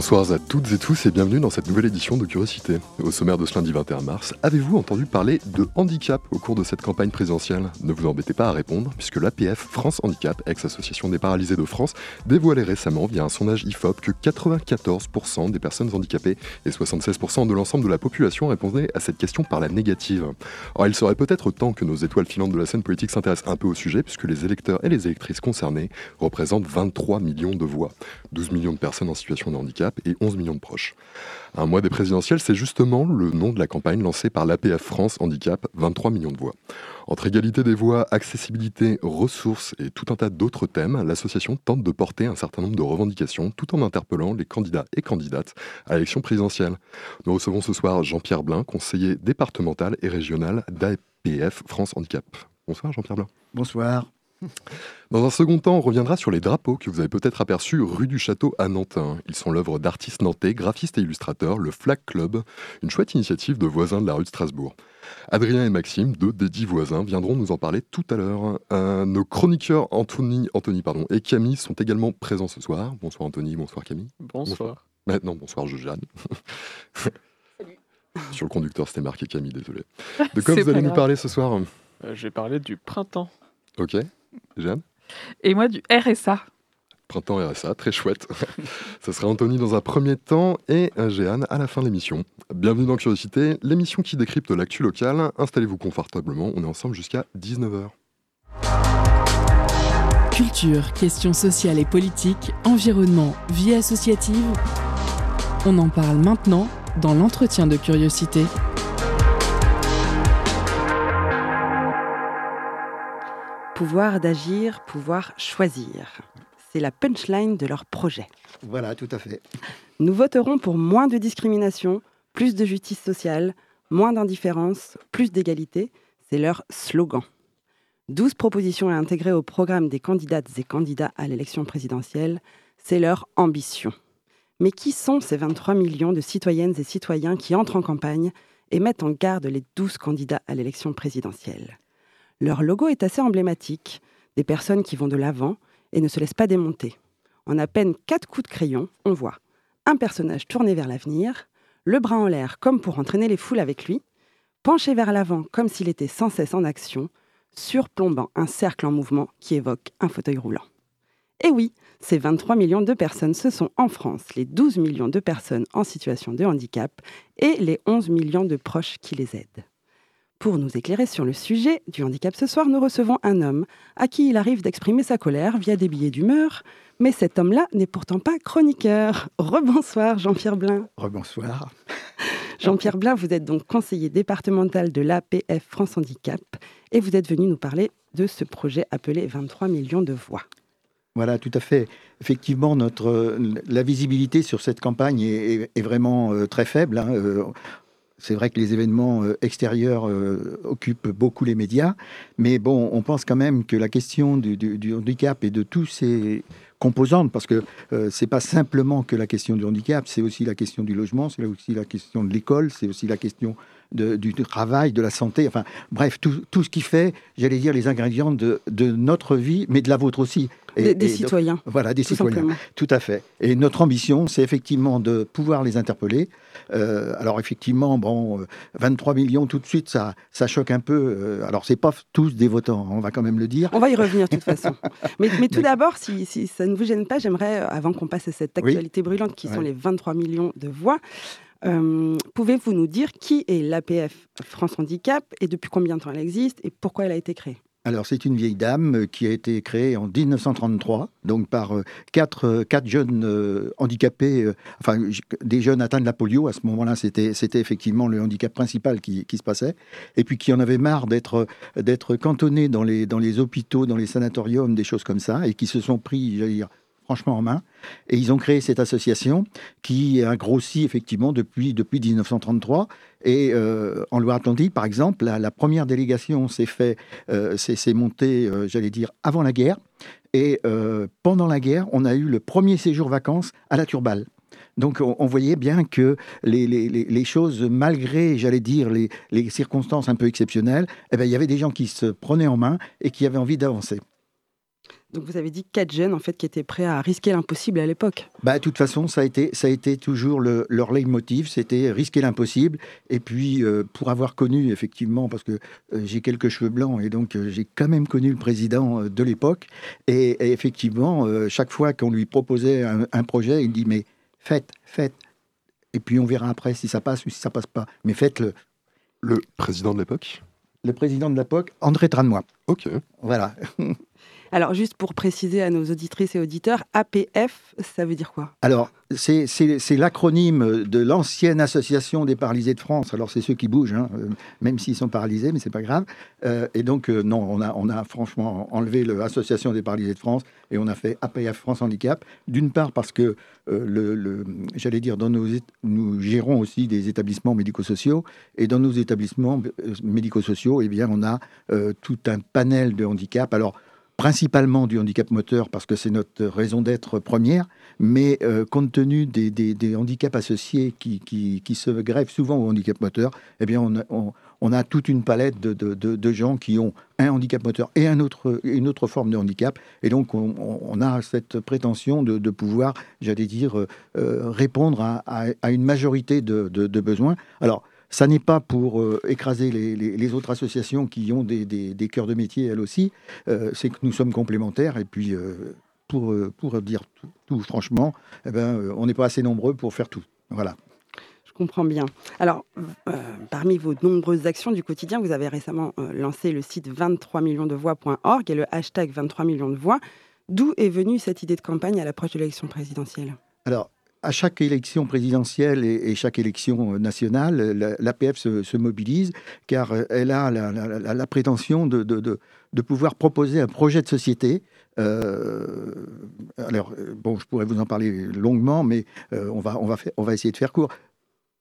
Bonsoir à toutes et tous et bienvenue dans cette nouvelle édition de Curiosité. Au sommaire de ce lundi 21 mars, avez-vous entendu parler de handicap au cours de cette campagne présidentielle? Ne vous embêtez pas à répondre, puisque l'APF France Handicap, ex-association des paralysés de France, dévoilait récemment via un sondage IFOP que 94% des personnes handicapées et 76% de l'ensemble de la population répondaient à cette question par la négative. Or, il serait peut-être temps que nos étoiles filantes de la scène politique s'intéressent un peu au sujet, puisque les électeurs et les électrices concernés représentent 23 millions de voix, 12 millions de personnes en situation de handicap et 11 millions de proches. Un mois des présidentielles, c'est justement le nom de la campagne lancée par l'APF France Handicap, 23 millions de voix. Entre égalité des voix, accessibilité, ressources et tout un tas d'autres thèmes, l'association tente de porter un certain nombre de revendications tout en interpellant les candidats et candidates à l'élection présidentielle. Nous recevons ce soir Jean-Pierre Blin, conseiller départemental et régional d'APF France Handicap. Bonsoir Jean-Pierre Blin. Bonsoir. Dans un second temps, on reviendra sur les drapeaux que vous avez peut-être aperçus rue du Château à Nantes. Ils sont l'œuvre d'artistes nantais, graphistes et illustrateurs, le Flag Club, une chouette initiative de voisins de la rue de Strasbourg. Adrien et Maxime, deux des dix voisins, viendront nous en parler tout à l'heure. Euh, nos chroniqueurs Anthony, Anthony pardon, et Camille sont également présents ce soir. Bonsoir Anthony, bonsoir Camille. Bonsoir. Maintenant, bonsoir Jeanne. Sur le conducteur, c'était marqué Camille, désolé. De quoi vous allez nous parler ce soir? Euh, Je vais parler du printemps. Ok. Jeanne Et moi du RSA. Printemps RSA, très chouette. Ce sera Anthony dans un premier temps et Jeanne à la fin de l'émission. Bienvenue dans Curiosité, l'émission qui décrypte l'actu locale. Installez-vous confortablement, on est ensemble jusqu'à 19h. Culture, questions sociales et politiques, environnement, vie associative. On en parle maintenant dans l'entretien de Curiosité. Pouvoir d'agir, pouvoir choisir. C'est la punchline de leur projet. Voilà, tout à fait. Nous voterons pour moins de discrimination, plus de justice sociale, moins d'indifférence, plus d'égalité. C'est leur slogan. 12 propositions à intégrer au programme des candidates et candidats à l'élection présidentielle. C'est leur ambition. Mais qui sont ces 23 millions de citoyennes et citoyens qui entrent en campagne et mettent en garde les 12 candidats à l'élection présidentielle? Leur logo est assez emblématique, des personnes qui vont de l'avant et ne se laissent pas démonter. En à peine quatre coups de crayon, on voit un personnage tourné vers l'avenir, le bras en l'air comme pour entraîner les foules avec lui, penché vers l'avant comme s'il était sans cesse en action, surplombant un cercle en mouvement qui évoque un fauteuil roulant. Et oui, ces 23 millions de personnes, ce sont en France les 12 millions de personnes en situation de handicap et les 11 millions de proches qui les aident. Pour nous éclairer sur le sujet du handicap ce soir, nous recevons un homme à qui il arrive d'exprimer sa colère via des billets d'humeur, mais cet homme-là n'est pourtant pas chroniqueur. Rebonsoir Jean-Pierre Blin. Rebonsoir. Jean-Pierre Blin, vous êtes donc conseiller départemental de l'APF France Handicap et vous êtes venu nous parler de ce projet appelé 23 millions de voix. Voilà, tout à fait. Effectivement, notre, la visibilité sur cette campagne est, vraiment euh, très faible. Hein. C'est vrai que les événements euh, extérieurs euh, occupent beaucoup les médias, mais bon, on pense quand même que la question du, handicap et de tous ces composantes, parce que euh, c'est pas simplement que la question du handicap, c'est aussi la question du logement, c'est aussi la question de l'école, c'est aussi la question du travail, de la santé, enfin bref, tout, ce qui fait, j'allais dire, les ingrédients de, notre vie, mais de la vôtre aussi. Et, des, citoyens. voilà, des citoyens. Tout à fait. Et notre ambition, c'est effectivement de pouvoir les interpeller. Euh, alors effectivement, bon, 23 euh, millions tout de suite, ça, ça choque un peu. Euh, alors c'est pas tous des votants, on va quand même le dire. On va y revenir de toute façon. Mais, mais tout d'abord, si, si, ça ne vous gêne pas, j'aimerais, avant qu'on passe à cette actualité brûlante qui sont les 23 millions de voix, euh, pouvez-vous nous dire qui est l'APF France Handicap et depuis combien de temps elle existe et pourquoi elle a été créée? Alors, c'est une vieille dame euh, qui a été créée en 1933, donc par euh, quatre, quatre jeunes handicapés, enfin, des jeunes atteints de la polio. À ce moment-là, c'était, effectivement le handicap principal qui, se passait. Et puis qui en avait marre d'être, d'être cantonnés dans les, dans les hôpitaux, dans les sanatoriums, des choses comme ça, et qui se sont pris, j'allais dire, franchement en main. Et ils ont créé cette association qui a grossi effectivement depuis, depuis 1933. Et euh, en Loire-Atlantique, par exemple, la, première délégation s'est fait, euh, c'est montée, euh, j'allais dire, avant la guerre. Et pendant la guerre, on a eu le premier séjour vacances à la Turballe. Donc on, voyait bien que les, choses, malgré, j'allais dire, les, circonstances un peu exceptionnelles, eh ben, il y avait des gens qui se prenaient en main et qui avaient envie d'avancer. Donc vous avez dit quatre jeunes en fait qui étaient prêts à risquer l'impossible à l'époque. Bah, de toute façon, ça a été, ça a été toujours le, leur leitmotiv, c'était risquer l'impossible. Et puis euh, pour avoir connu effectivement, parce que euh, j'ai quelques cheveux blancs et donc euh, j'ai quand même connu le président de l'époque. Et, effectivement, chaque fois qu'on lui proposait un, un, projet, il dit mais faites, faites. Et puis on verra après si ça passe ou si ça passe pas. Mais faites-le. Le président de l'époque? Le président de l'époque, André Tranois. Ok. Voilà. Alors, juste pour préciser à nos auditrices et auditeurs, APF, ça veut dire quoi? Alors, c'est l'acronyme de l'ancienne Association des paralysés de France. Alors, c'est ceux qui bougent, hein, euh, même s'ils sont paralysés, mais c'est pas grave. Euh, et donc, euh, non, on a, franchement enlevé l'Association des paralysés de France et on a fait APF France Handicap. D'une part, parce que, j'allais dire, dans nos, nous gérons aussi des établissements médico-sociaux. Et dans nos établissements médico-sociaux, eh bien, on a tout un panel de handicaps. Alors, principalement du handicap moteur parce que c'est notre raison d'être première, mais euh, compte tenu des, handicaps associés qui, se grèvent souvent au handicap moteur, eh bien on, a toute une palette de, gens qui ont un handicap moteur et une autre forme de handicap. Et donc on, a cette prétention de, pouvoir, j'allais dire, euh, euh, répondre à, à, une majorité de, besoins. Alors, ça n'est pas pour euh, écraser les, autres associations qui ont des, des, cœurs de métier, elles aussi. Euh, c'est que nous sommes complémentaires. Et puis, euh, pour, pour dire tout, franchement, eh ben, on n'est pas assez nombreux pour faire tout. Voilà. Je comprends bien. Alors, parmi vos nombreuses actions du quotidien, vous avez récemment lancé le site 23 millions de voix.org et le hashtag 23 millions de voix. D'où est venue cette idée de campagne à l'approche de l'élection présidentielle? Alors, à chaque élection présidentielle et, chaque élection euh, nationale, l'APF se, mobilise car euh, elle a la, prétention de, pouvoir proposer un projet de société. Euh, alors, bon, je pourrais vous en parler longuement, mais on va essayer de faire court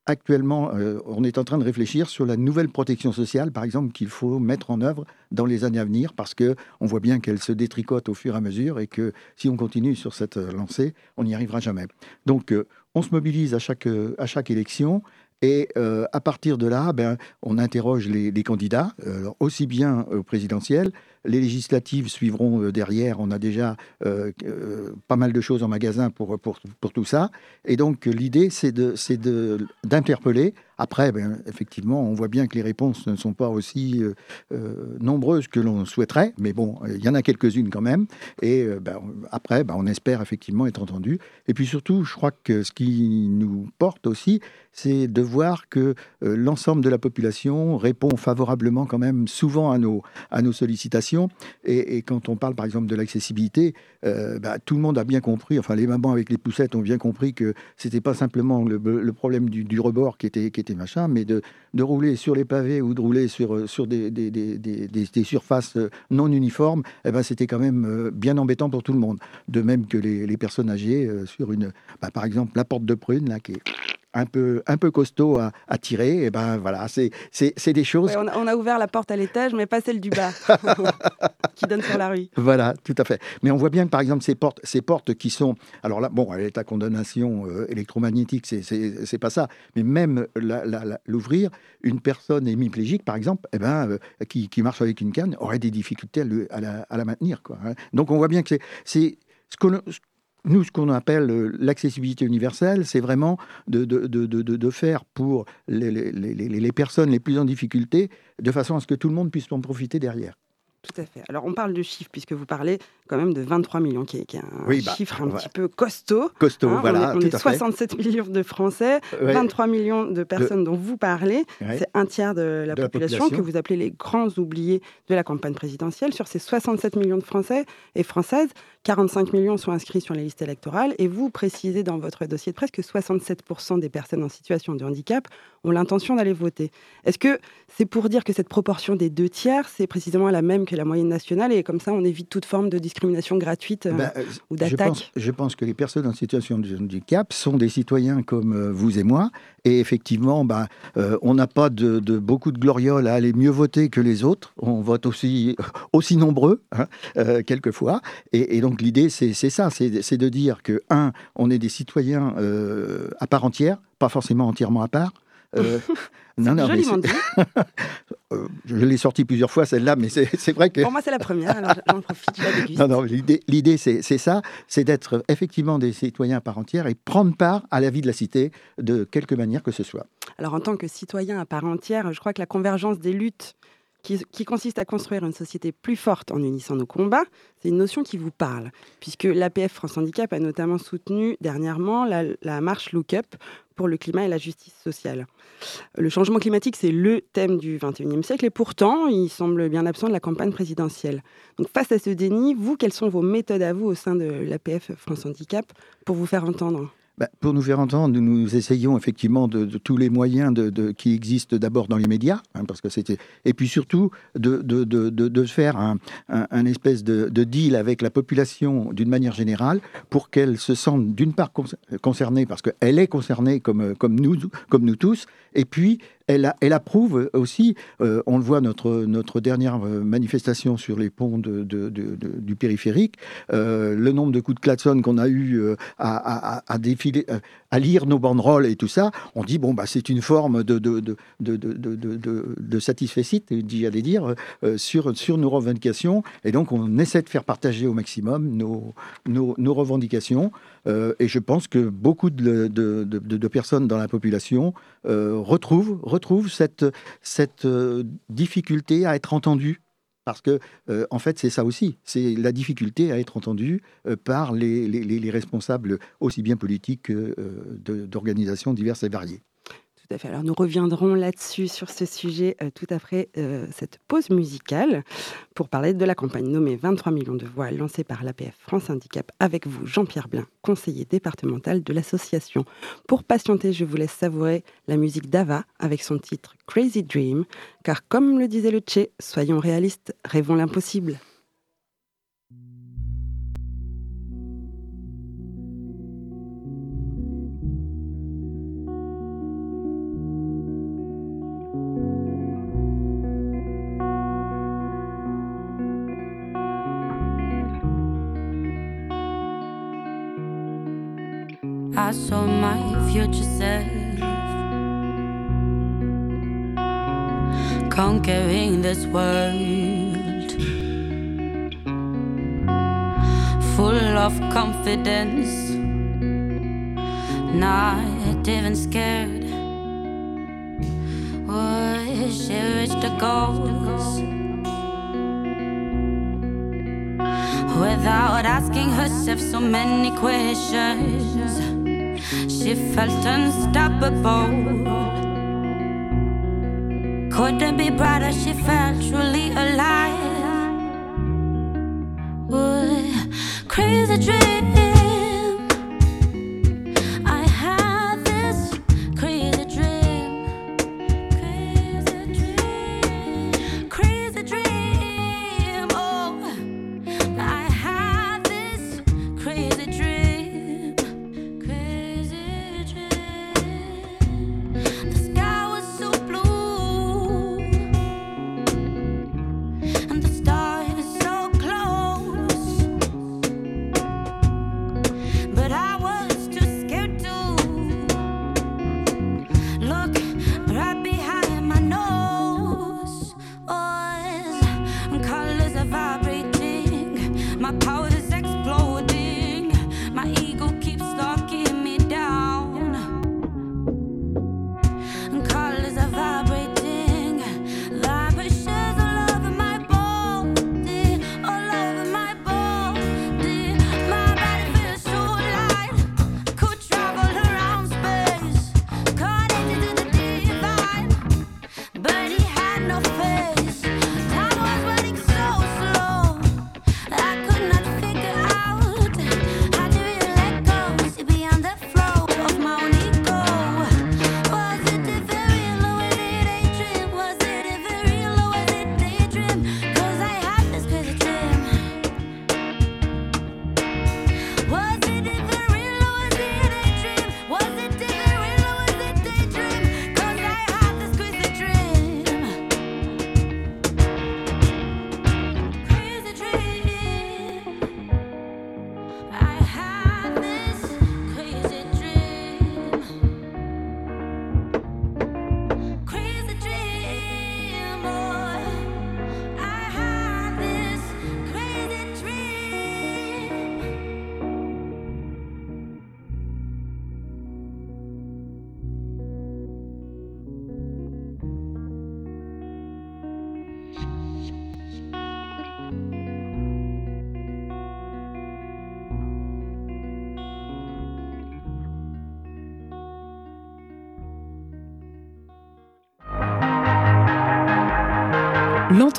actuellement, euh, on est en train de réfléchir sur la nouvelle protection sociale, par exemple, qu'il faut mettre en œuvre dans les années à venir, parce que on voit bien qu'elle se détricote au fur et à mesure, et que si on continue sur cette euh, lancée, on n'y arrivera jamais. Donc, euh, on se mobilise à chaque, à chaque élection. Et à partir de là, ben, on interroge les, candidats, aussi bien au présidentiel les législatives suivront euh, derrière. On a déjà euh, euh, pas mal de choses en magasin pour, pour, tout ça. Et donc, l'idée, c'est d'interpeller après, ben, effectivement, on voit bien que les réponses ne sont pas aussi nombreuses que l'on souhaiterait, mais bon, il y en a quelques-unes quand même. Et ben, après, ben, on espère effectivement être entendu. Et puis surtout, je crois que ce qui nous porte aussi, c'est de voir que l'ensemble de la population répond favorablement quand même souvent à nos, à nos sollicitations. Et, quand on parle par exemple de l'accessibilité, tout le monde a bien compris, enfin les mamans avec les poussettes ont bien compris que c'était pas simplement le, problème du, rebord qui était, qui était machin, mais de, rouler sur les pavés ou de rouler sur, euh, sur des, des, des, surfaces euh, non uniformes, eh ben, c'était quand même euh, bien embêtant pour tout le monde. De même que les, les personnes âgées sur une, bah, par exemple, la porte de prune, là, qui est un peu, un peu costaud à, à tirer, et ben voilà, c'est des choses. on, a, on, a, ouvert la porte à l'étage, mais pas celle du bas, qui donne sur la rue. Voilà, tout à fait. Mais on voit bien que par exemple ces portes, ces portes qui sont, alors là, bon, elle est à condamnation euh, électromagnétique, c'est pas ça, mais même l'ouvrir, une personne hémiplégique, par exemple, eh ben, euh, qui, qui, marche avec une canne, aurait des difficultés à, la, à la, maintenir, quoi. Hein. Donc on voit bien que c'est ce nous, ce qu'on appelle euh, l'accessibilité universelle, c'est vraiment de, de, de, de, faire pour les, les, les, personnes les plus en difficulté, de façon à ce que tout le monde puisse en profiter derrière. Tout à fait. Alors, on parle de chiffres, puisque vous parlez quand même de 23 millions, qui est, un bah, chiffre un petit peu costaud. Costaud, hein. voilà. On est, 67 millions de Français, 23 millions de personnes dont vous parlez. C'est un tiers de, la, population, que vous appelez les grands oubliés de la campagne présidentielle. Sur ces 67 millions de Français et Françaises, 45 millions sont inscrits sur les listes électorales et vous précisez dans votre dossier de presse que 67% des personnes en situation de handicap ont l'intention d'aller voter. Est-ce que c'est pour dire que cette proportion des deux tiers, c'est précisément la même que la moyenne nationale et comme ça on évite toute forme de discrimination gratuite euh, Ben, euh, ou d'attaque? je pense que les personnes en situation de handicap sont des citoyens comme euh, vous et moi. Et effectivement, ben, on n'a pas de, de beaucoup de glorioles à aller mieux voter que les autres. On vote aussi, aussi nombreux, hein, quelquefois. Et, et donc l'idée, c'est ça, c'est de dire que, un, on est des citoyens euh, à part entière, pas forcément entièrement à part. Euh, non, non, mais euh, je l'ai sorti plusieurs fois celle-là, mais c'est vrai que Pour moi, c'est la première, alors j'en profite, je non, non, l'idée, c'est ça, c'est d'être effectivement des citoyens à part entière et prendre part à la vie de la cité de quelque manière que ce soit. Alors, en tant que citoyen à part entière, je crois que la convergence des luttes qui, consiste à construire une société plus forte en unissant nos combats, c'est une notion qui vous parle, puisque l'APF France Handicap a notamment soutenu dernièrement la, la marche Look Up pour le climat et la justice sociale. Le changement climatique, c'est le thème du 21e siècle, et pourtant, il semble bien absent de la campagne présidentielle. Donc, face à ce déni, vous, quelles sont vos méthodes à vous au sein de l'APF France Handicap pour vous faire entendre? Bah, pour nous faire entendre, nous, essayons effectivement de, tous les moyens qui existent d'abord dans les médias, hein, parce que c'était, et puis surtout de, faire un, espèce de, de deal avec la population d'une manière générale pour qu'elle se sente d'une part con- concernée, parce qu'elle est concernée comme, nous, comme nous tous, et puis elle, approuve aussi, euh, on le voit, notre, dernière euh, manifestation sur les ponts du périphérique, euh, le nombre de coups de klaxon qu'on a eu à, défiler, à lire nos banderoles et tout ça, on dit bon bah c'est une forme de de de de de, de, de, j'allais dire, euh, sur sur nos revendications et donc on essaie de faire partager au maximum nos nos, nos revendications euh, et je pense que beaucoup de, de, de- personnes dans la population euh, retrouvent retrouvent cette cette euh, difficulté à être entendues. Parce que, euh, en fait, c'est ça aussi. C'est la difficulté à être entendu euh, par les, les- les- les responsables, aussi bien politiques que euh, d'organisations diverses et variées. Alors nous reviendrons là-dessus, sur ce sujet, euh, tout après euh, cette pause musicale, pour parler de la campagne nommée 23 millions de voix lancée par l'APF France Handicap avec vous, Jean-Pierre Blin, conseiller départemental de l'association. Pour patienter, je vous laisse savourer la musique d'Ava avec son titre Crazy Dream, car comme le disait le Tché, soyons réalistes, rêvons l'impossible. I saw my future self conquering this world, full of confidence, not even scared. Would she reach the goals without asking herself so many questions? She felt unstoppable. Couldn't be brighter, she felt truly alive. Would crazy dream.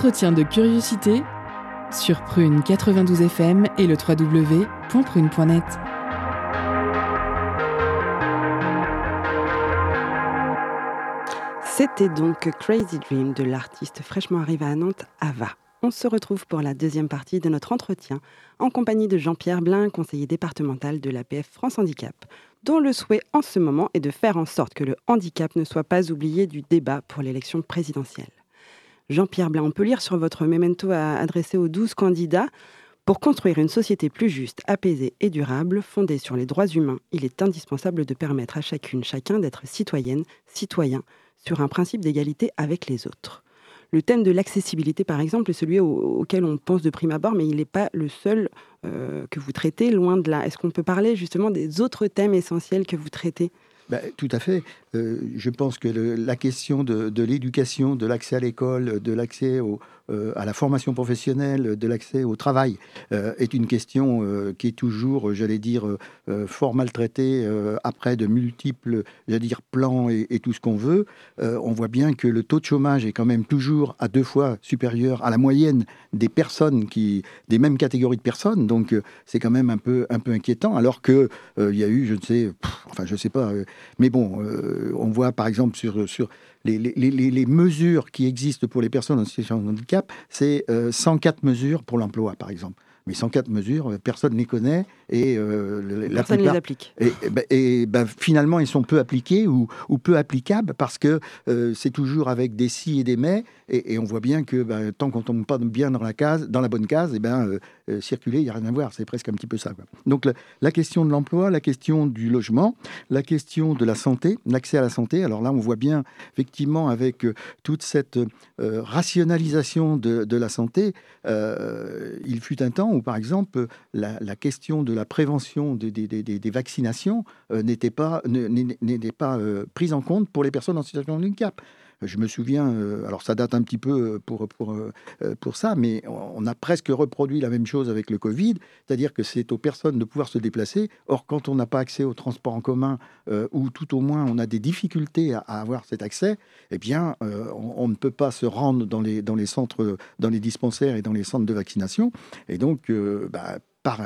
L'entretien de curiosité sur Prune 92 FM et le www.prune.net. C'était donc Crazy Dream de l'artiste fraîchement arrivé à Nantes, Ava. On se retrouve pour la deuxième partie de notre entretien en compagnie de Jean-Pierre Blin, conseiller départemental de l'APF France Handicap, dont le souhait en ce moment est de faire en sorte que le handicap ne soit pas oublié du débat pour l'élection présidentielle. Jean-Pierre Blin, on peut lire sur votre memento adressé aux 12 candidats pour construire une société plus juste, apaisée et durable, fondée sur les droits humains, il est indispensable de permettre à chacune, chacun d'être citoyenne, citoyen, sur un principe d'égalité avec les autres. Le thème de l'accessibilité, par exemple, est celui auquel on pense de prime abord, mais il n'est pas le seul euh, que vous traitez, loin de là. Est-ce qu'on peut parler justement des autres thèmes essentiels que vous traitez? Ben, tout à fait. Euh, je pense que la question de l'éducation, de l'accès à l'école, de l'accès euh, à la formation professionnelle, de l'accès au travail, euh, est une question qui est toujours, j'allais dire, fort maltraitée après de multiples, dire, plans et, tout ce qu'on veut. on voit bien que le taux de chômage est quand même toujours à deux fois supérieur à la moyenne des personnes qui, des mêmes catégories de personnes. Donc c'est quand même un peu, un peu inquiétant. Alors que il y a eu, je ne sais, enfin je sais pas, mais bon, on voit par exemple sur sur les, mesures qui existent pour les personnes en situation de handicap, c'est 104 euh, mesures pour l'emploi, par exemple. Mais 104 mesures, euh, personne ne les connaît et euh, personne ne les applique. Et, ben, ben, finalement, ils sont peu appliqués ou, peu applicables parce que c'est toujours avec des si et des mais. Et, on voit bien que ben, tant qu'on tombe pas bien dans la case, dans la bonne case, et eh ben circuler, il n'y a rien à voir. C'est presque un petit peu ça. Donc la, question de l'emploi, la question du logement, la question de la santé, l'accès à la santé. Alors là, on voit bien effectivement avec toute cette rationalisation de, la santé, il fut un temps où par exemple, la, question de la prévention des, vaccinations euh, n'était pas, pas euh, prise en compte pour les personnes en situation de handicap. Je me souviens, euh, alors ça date un petit peu pour, pour, pour ça, mais on a presque reproduit la même chose avec le Covid, c'est-à-dire que c'est aux personnes de pouvoir se déplacer. Or, quand on n'a pas accès au transport en commun, ou tout au moins on a des difficultés à, avoir cet accès, eh bien, on, ne peut pas se rendre dans les, dans les centres, dans les dispensaires et dans les centres de vaccination. Et donc, bah, par,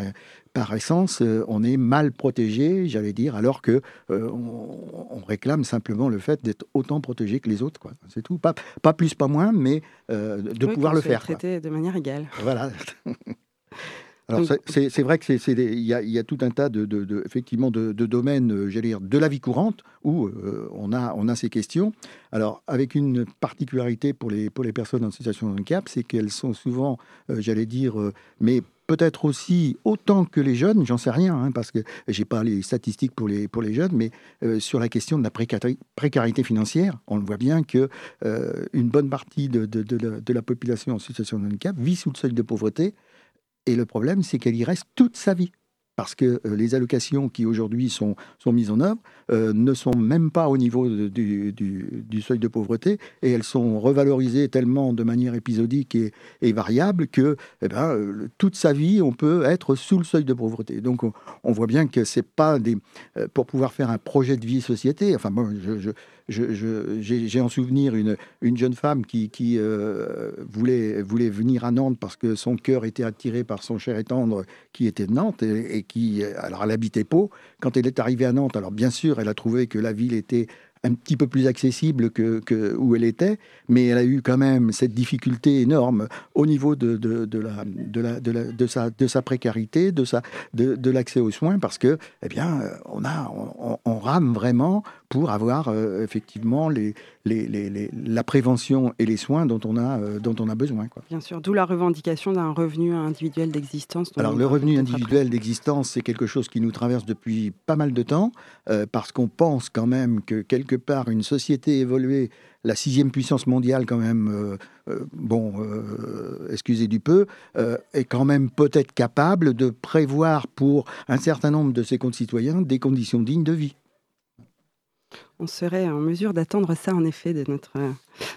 par essence, euh, on est mal protégé, j'allais dire, alors que euh, on, réclame simplement le fait d'être autant protégé que les autres. Quoi. C'est tout. Pas, pas plus, pas moins, mais euh, de pouvoir le faire. Traité de manière égale. Voilà. Alors c'est vrai que c'est il y, y, a tout un tas de, de, effectivement de, domaines, j'allais dire, de la vie courante où on a on a ces questions. Alors avec une particularité pour les pour les personnes en situation de handicap, c'est qu'elles sont souvent, j'allais dire, mais peut-être aussi autant que les jeunes, j'en sais rien, hein, parce que j'ai pas les statistiques pour les, jeunes, mais euh, sur la question de la précarité, financière, on voit bien que euh, une bonne partie de, de, la, population en situation de handicap vit sous le seuil de pauvreté, et le problème, c'est qu'elle y reste toute sa vie parce que euh, les allocations qui aujourd'hui sont, sont mises en œuvre euh, ne sont même pas au niveau du, du, seuil de pauvreté et elles sont revalorisées tellement de manière épisodique et, variable que eh ben, euh, toute sa vie, on peut être sous le seuil de pauvreté. Donc on, voit bien que c'est pas des... pour pouvoir faire un projet de vie société, enfin bon, je, j'ai en souvenir une, une, jeune femme qui, qui euh, voulait, voulait venir à Nantes parce que son cœur était attiré par son cher et tendre qui était de Nantes et, qui, alors elle habitait Pau. Quand elle est arrivée à Nantes, alors bien sûr, elle a trouvé que la ville était un petit peu plus accessible que, que, où elle était, mais elle a eu quand même cette difficulté énorme au niveau de, de, de la, de, la, de, la, de, sa, de sa précarité, de, de, de l'accès aux soins, parce que, eh bien, on, a, on rame vraiment pour avoir euh, effectivement les, les, les, la prévention et les soins dont on a, euh, dont on a besoin. Quoi. Bien sûr, d'où la revendication d'un revenu individuel d'existence. Alors le revenu individuel d'existence, c'est quelque chose qui nous traverse depuis pas mal de temps, euh, parce qu'on pense quand même que quelque part une société évoluée, la sixième puissance mondiale quand même, bon, excusez du peu, est quand même peut-être capable de prévoir pour un certain nombre de ses concitoyens des conditions dignes de vie. On serait en mesure d'attendre ça, en effet, de notre,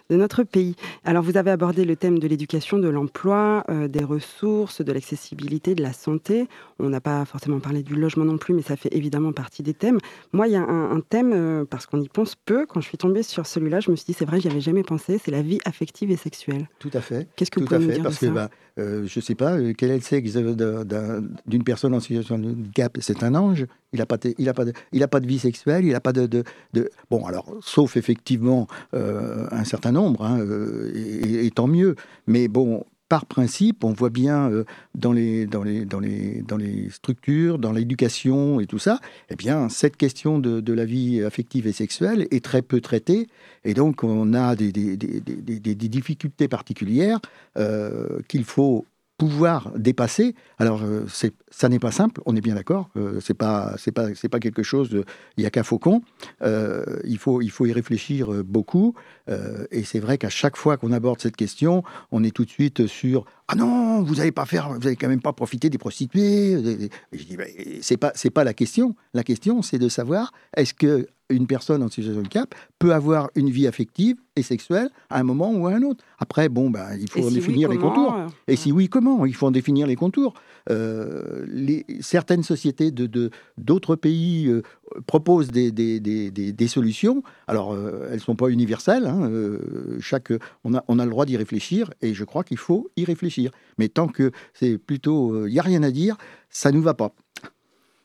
de notre pays. Alors, vous avez abordé le thème de l'éducation, de l'emploi, euh, des ressources, de l'accessibilité, de la santé. On n'a pas forcément parlé du logement non plus, mais ça fait évidemment partie des thèmes. Moi, il y a un, thème, euh, parce qu'on y pense peu, quand je suis tombée sur celui-là, je me suis dit, c'est vrai, j'y avais jamais pensé, c'est la vie affective et sexuelle. Tout à fait. Qu'est-ce que Tout vous pouvez à fait, dire parce de que, ça? bah, euh, je ne sais pas, quel est le sexe d'une personne en situation de handicap C'est un ange il n'a pas, de, il a pas, de, il a pas de vie sexuelle, il n'a pas de, de, Bon, alors, sauf effectivement euh, un certain nombre, hein, euh, et, tant mieux. Mais bon, par principe, on voit bien euh, dans, les, structures, dans l'éducation et tout ça, eh bien, cette question de, la vie affective et sexuelle est très peu traitée. Et donc, on a des, difficultés particulières qu'il faut pouvoir dépasser. Alors, euh, ça n'est pas simple, on est bien d'accord. Euh, c'est pas, pas, pas quelque chose. Il n'y a qu'un faucon. Euh, il faut, il faut y réfléchir beaucoup. et c'est vrai qu'à chaque fois qu'on aborde cette question, on est tout de suite sur ah non, vous n'allez pas faire, vous n'allez quand même pas profiter des prostituées. je dis, c'est pas, c'est pas la question. La question, c'est de savoir est-ce que une personne en situation de handicap peut avoir une vie affective et sexuelle à un moment ou à un autre? Après, bon, ben, il faut en définir les contours. Euh, et si oui, comment? Il faut en définir les contours. Euh, les, certaines sociétés de, d'autres pays euh, proposent des, des, des, des, solutions. Alors, elles ne sont pas universelles. Hein, chaque, on, a, on a le droit d'y réfléchir et je crois qu'il faut y réfléchir. Mais tant que c'est plutôt, il n'y a rien à dire, ça ne nous va pas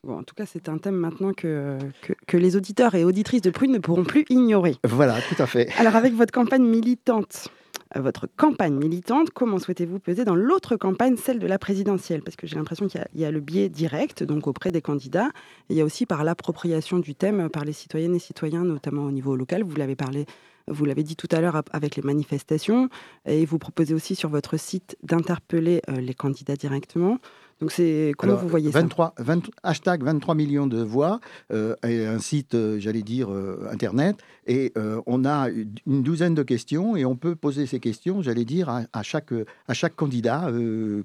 en tout cas, c'est un thème maintenant que, que, les auditeurs et auditrices de Prune ne pourront plus ignorer. Voilà, tout à fait. Alors, avec votre campagne militante, euh, votre campagne militante, comment souhaitez-vous peser dans l'autre campagne, celle de la présidentielle? Parce que j'ai l'impression qu'il y, a le biais direct, donc auprès des candidats, et il y a aussi par l'appropriation du thème par les citoyennes et citoyens, notamment au niveau local. Vous l'avez parlé vous l'avez dit tout à l'heure avec les manifestations, et vous proposez aussi sur votre site d'interpeller euh, les candidats directement. Donc c'est comment vous voyez 23, ça Hashtag 23 millions de voix euh, et un site, euh, j'allais dire, euh, internet. Et on a une douzaine de questions et on peut poser ces questions, j'allais dire, à, chaque, à chaque candidat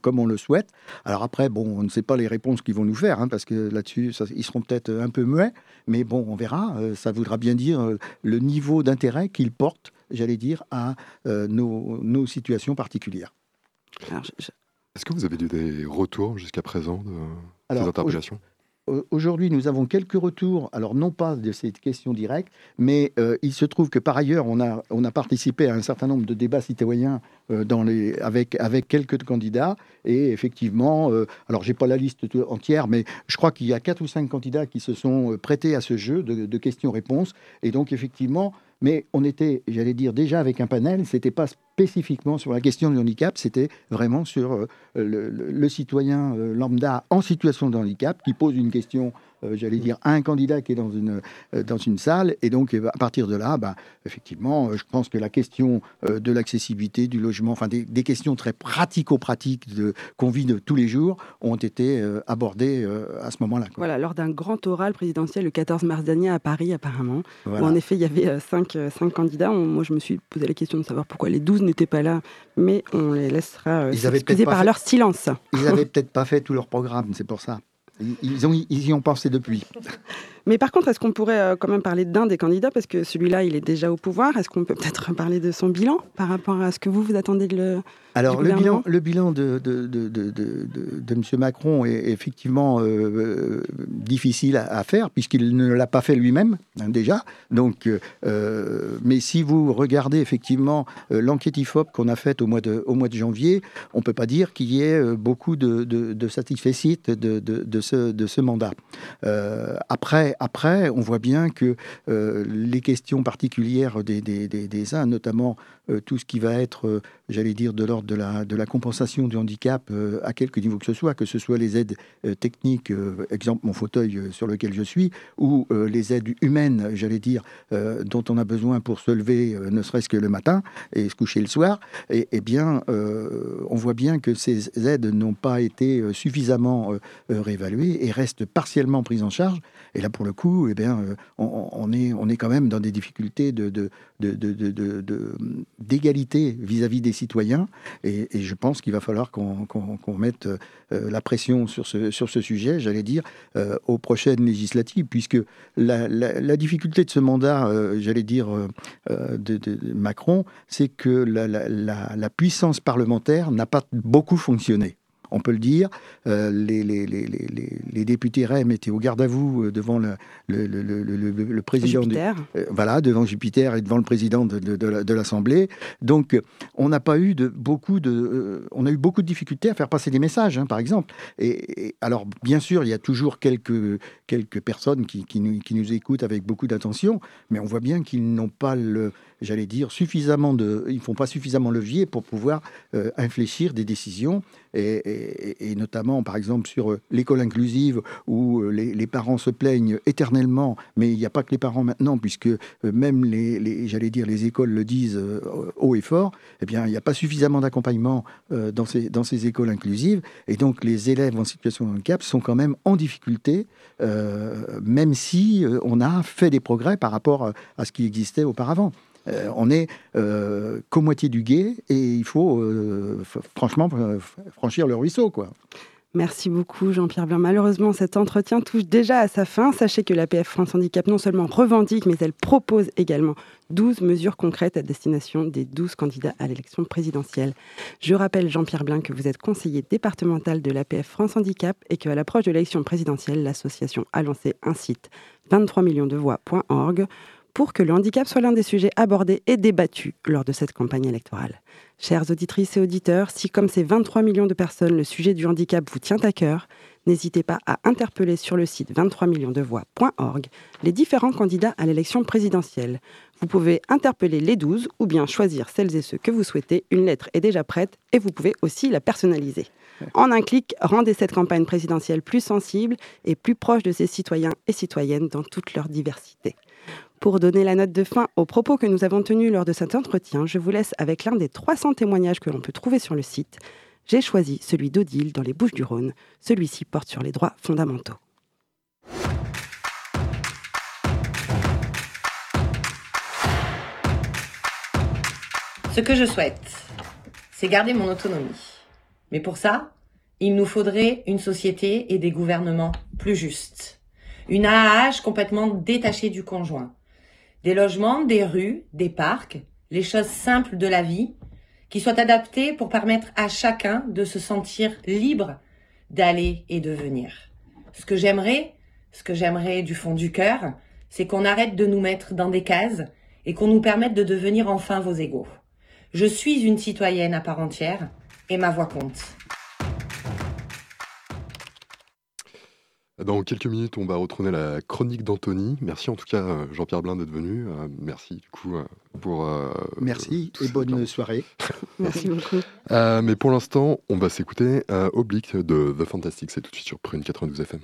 comme on le souhaite. Alors après, bon, on ne sait pas les réponses qu'ils vont nous faire hein, parce que là-dessus, ils seront peut-être un peu muets. Mais bon, on verra. ça voudra bien dire le niveau d'intérêt qu'ils portent, j'allais dire, à nos, nos situations particulières. Alors, je est-ce que vous avez eu des retours jusqu'à présent de ces interpellations? Aujourd'hui, nous avons quelques retours, alors non pas de cette question directe, mais euh, il se trouve que par ailleurs, on a, on a participé à un certain nombre de débats citoyens euh, dans les, avec, avec quelques candidats. Et effectivement, euh, alors j'ai pas la liste entière, mais je crois qu'il y a quatre ou cinq candidats qui se sont prêtés à ce jeu de, de questions-réponses. Et donc, effectivement, mais on était, j'allais dire, déjà avec un panel, c'était pas spécifiquement sur la question du handicap, c'était vraiment sur euh, le, citoyen euh, lambda en situation de handicap qui pose une question j'allais dire, un candidat qui est dans une, euh, dans une salle. Et donc, euh, à partir de là, bah, effectivement, je pense que la question de l'accessibilité, du logement, enfin des, questions très pratico-pratiques qu'on vit de tous les jours ont été abordées à ce moment-là. Voilà, lors d'un grand oral présidentiel le 14 mars dernier à Paris, apparemment, où en effet, il y avait cinq, cinq candidats. moi, je me suis posé la question de savoir pourquoi les 12 n'étaient pas là, mais on les laissera s'excuser par leur silence. Ils n'avaient peut-être pas fait tout leur programme, c'est pour ça. Ils, y ont pensé depuis. Mais par contre, est-ce qu'on pourrait euh, quand même parler d'un des candidats? Parce que celui-là, il est déjà au pouvoir. Est-ce qu'on peut peut-être parler de son bilan par rapport à ce que vous, vous attendez de le. Alors, le bilan, le bilan de, de, de, de, de M. Macron est effectivement euh, euh, difficile à, faire, puisqu'il ne l'a pas fait lui-même, hein, déjà. Donc, mais si vous regardez effectivement l'enquête IFOP qu'on a faite au mois de, au mois de janvier, on ne peut pas dire qu'il y ait beaucoup de, de, de de, de, ce, de ce mandat. après, après, on voit bien que euh, les questions particulières des, uns, notamment tout ce qui va être, euh, j'allais dire, de l'ordre de la, de la compensation du handicap à quelque niveau que ce soit, que ce soit les aides techniques, exemple mon fauteuil sur lequel je suis, ou les aides humaines, j'allais dire, dont on a besoin pour se lever, ne serait-ce que le matin et se coucher le soir, et, eh bien, on voit bien que ces aides n'ont pas été suffisamment réévaluées et restent partiellement prises en charge. Et là, pour le coup, eh bien, euh, on, on est, on est quand même dans des difficultés de- de- de- de- d'égalité vis-à-vis des citoyens. Et, je pense qu'il va falloir qu'on mette euh, la pression sur ce, sur ce sujet, j'allais dire, euh, aux prochaines législatives, puisque la, difficulté de ce mandat, euh, j'allais dire, de, Macron, c'est que la puissance parlementaire n'a pas beaucoup fonctionné. On peut le dire, Euh, les, les- les- les- les- les députés REM étaient au garde à vous euh, devant le, président du, Jupiter. euh, voilà, devant Jupiter et devant le président de, de- de la- de l'Assemblée. Donc, on n'a pas eu de beaucoup de, euh, on a eu beaucoup de difficultés à faire passer des messages, hein, par exemple. Et, et alors, bien sûr, il y a toujours quelques quelques personnes qui, qui nous, qui nous écoutent avec beaucoup d'attention, mais on voit bien qu'ils n'ont pas le, j'allais dire, suffisamment de, ils font pas suffisamment levier pour pouvoir euh, infléchir des décisions, et, notamment, par exemple, sur euh, l'école inclusive, où euh, les, parents se plaignent éternellement, mais il n'y a pas que les parents maintenant, puisque même les, j'allais dire, les écoles le disent haut et fort, eh bien, il n'y a pas suffisamment d'accompagnement dans, ces, dans ces écoles inclusives, et donc les élèves en situation de handicap sont quand même en difficulté, même si on a fait des progrès par rapport à ce qui existait auparavant. Euh, on est euh, qu'au moitié du guet et il faut euh, franchement euh, franchir le ruisseau, quoi. Merci beaucoup Jean-Pierre Blanc. Malheureusement, cet entretien touche déjà à sa fin. Sachez que l'APF France Handicap non seulement revendique, mais elle propose également 12 mesures concrètes à destination des 12 candidats à l'élection présidentielle. Je rappelle, Jean-Pierre Blin, que vous êtes conseiller départemental de l'APF France Handicap et qu'à l'approche de l'élection présidentielle, l'association a lancé un site 23 millions de voix.org pour que le handicap soit l'un des sujets abordés et débattus lors de cette campagne électorale. Chères auditrices et auditeurs, si comme ces 23 millions de personnes, le sujet du handicap vous tient à cœur, n'hésitez pas à interpeller sur le site 23 millions de voix.org les différents candidats à l'élection présidentielle. Vous pouvez interpeller les 12 ou bien choisir celles et ceux que vous souhaitez. Une lettre est déjà prête et vous pouvez aussi la personnaliser. En un clic, rendez cette campagne présidentielle plus sensible et plus proche de ses citoyens et citoyennes dans toute leur diversité. Pour donner la note de fin aux propos que nous avons tenus lors de cet entretien, je vous laisse avec l'un des 300 témoignages que l'on peut trouver sur le site. J'ai choisi celui d'Odile dans les Bouches du Rhône. Celui-ci porte sur les droits fondamentaux. Ce que je souhaite, c'est garder mon autonomie. Mais pour ça, il nous faudrait une société et des gouvernements plus justes. Une AAH complètement détachée du conjoint. Des logements, des rues, des parcs, les choses simples de la vie, qui soient adaptés pour permettre à chacun de se sentir libre d'aller et de venir. Ce que j'aimerais, ce que j'aimerais du fond du cœur, c'est qu'on arrête de nous mettre dans des cases et qu'on nous permette de devenir enfin vos égaux. Je suis une citoyenne à part entière et ma voix compte. Dans quelques minutes, on va retourner la chronique d'Anthony. Merci en tout cas, euh, Jean-Pierre Blin, d'être venu. Euh, merci du coup euh, pour. euh, Merci et bonne temps. soirée. Merci beaucoup. Euh, mais pour l'instant, on va s'écouter euh, Oblique de The Fantastic. C'est tout de suite sur Prune 92 FM.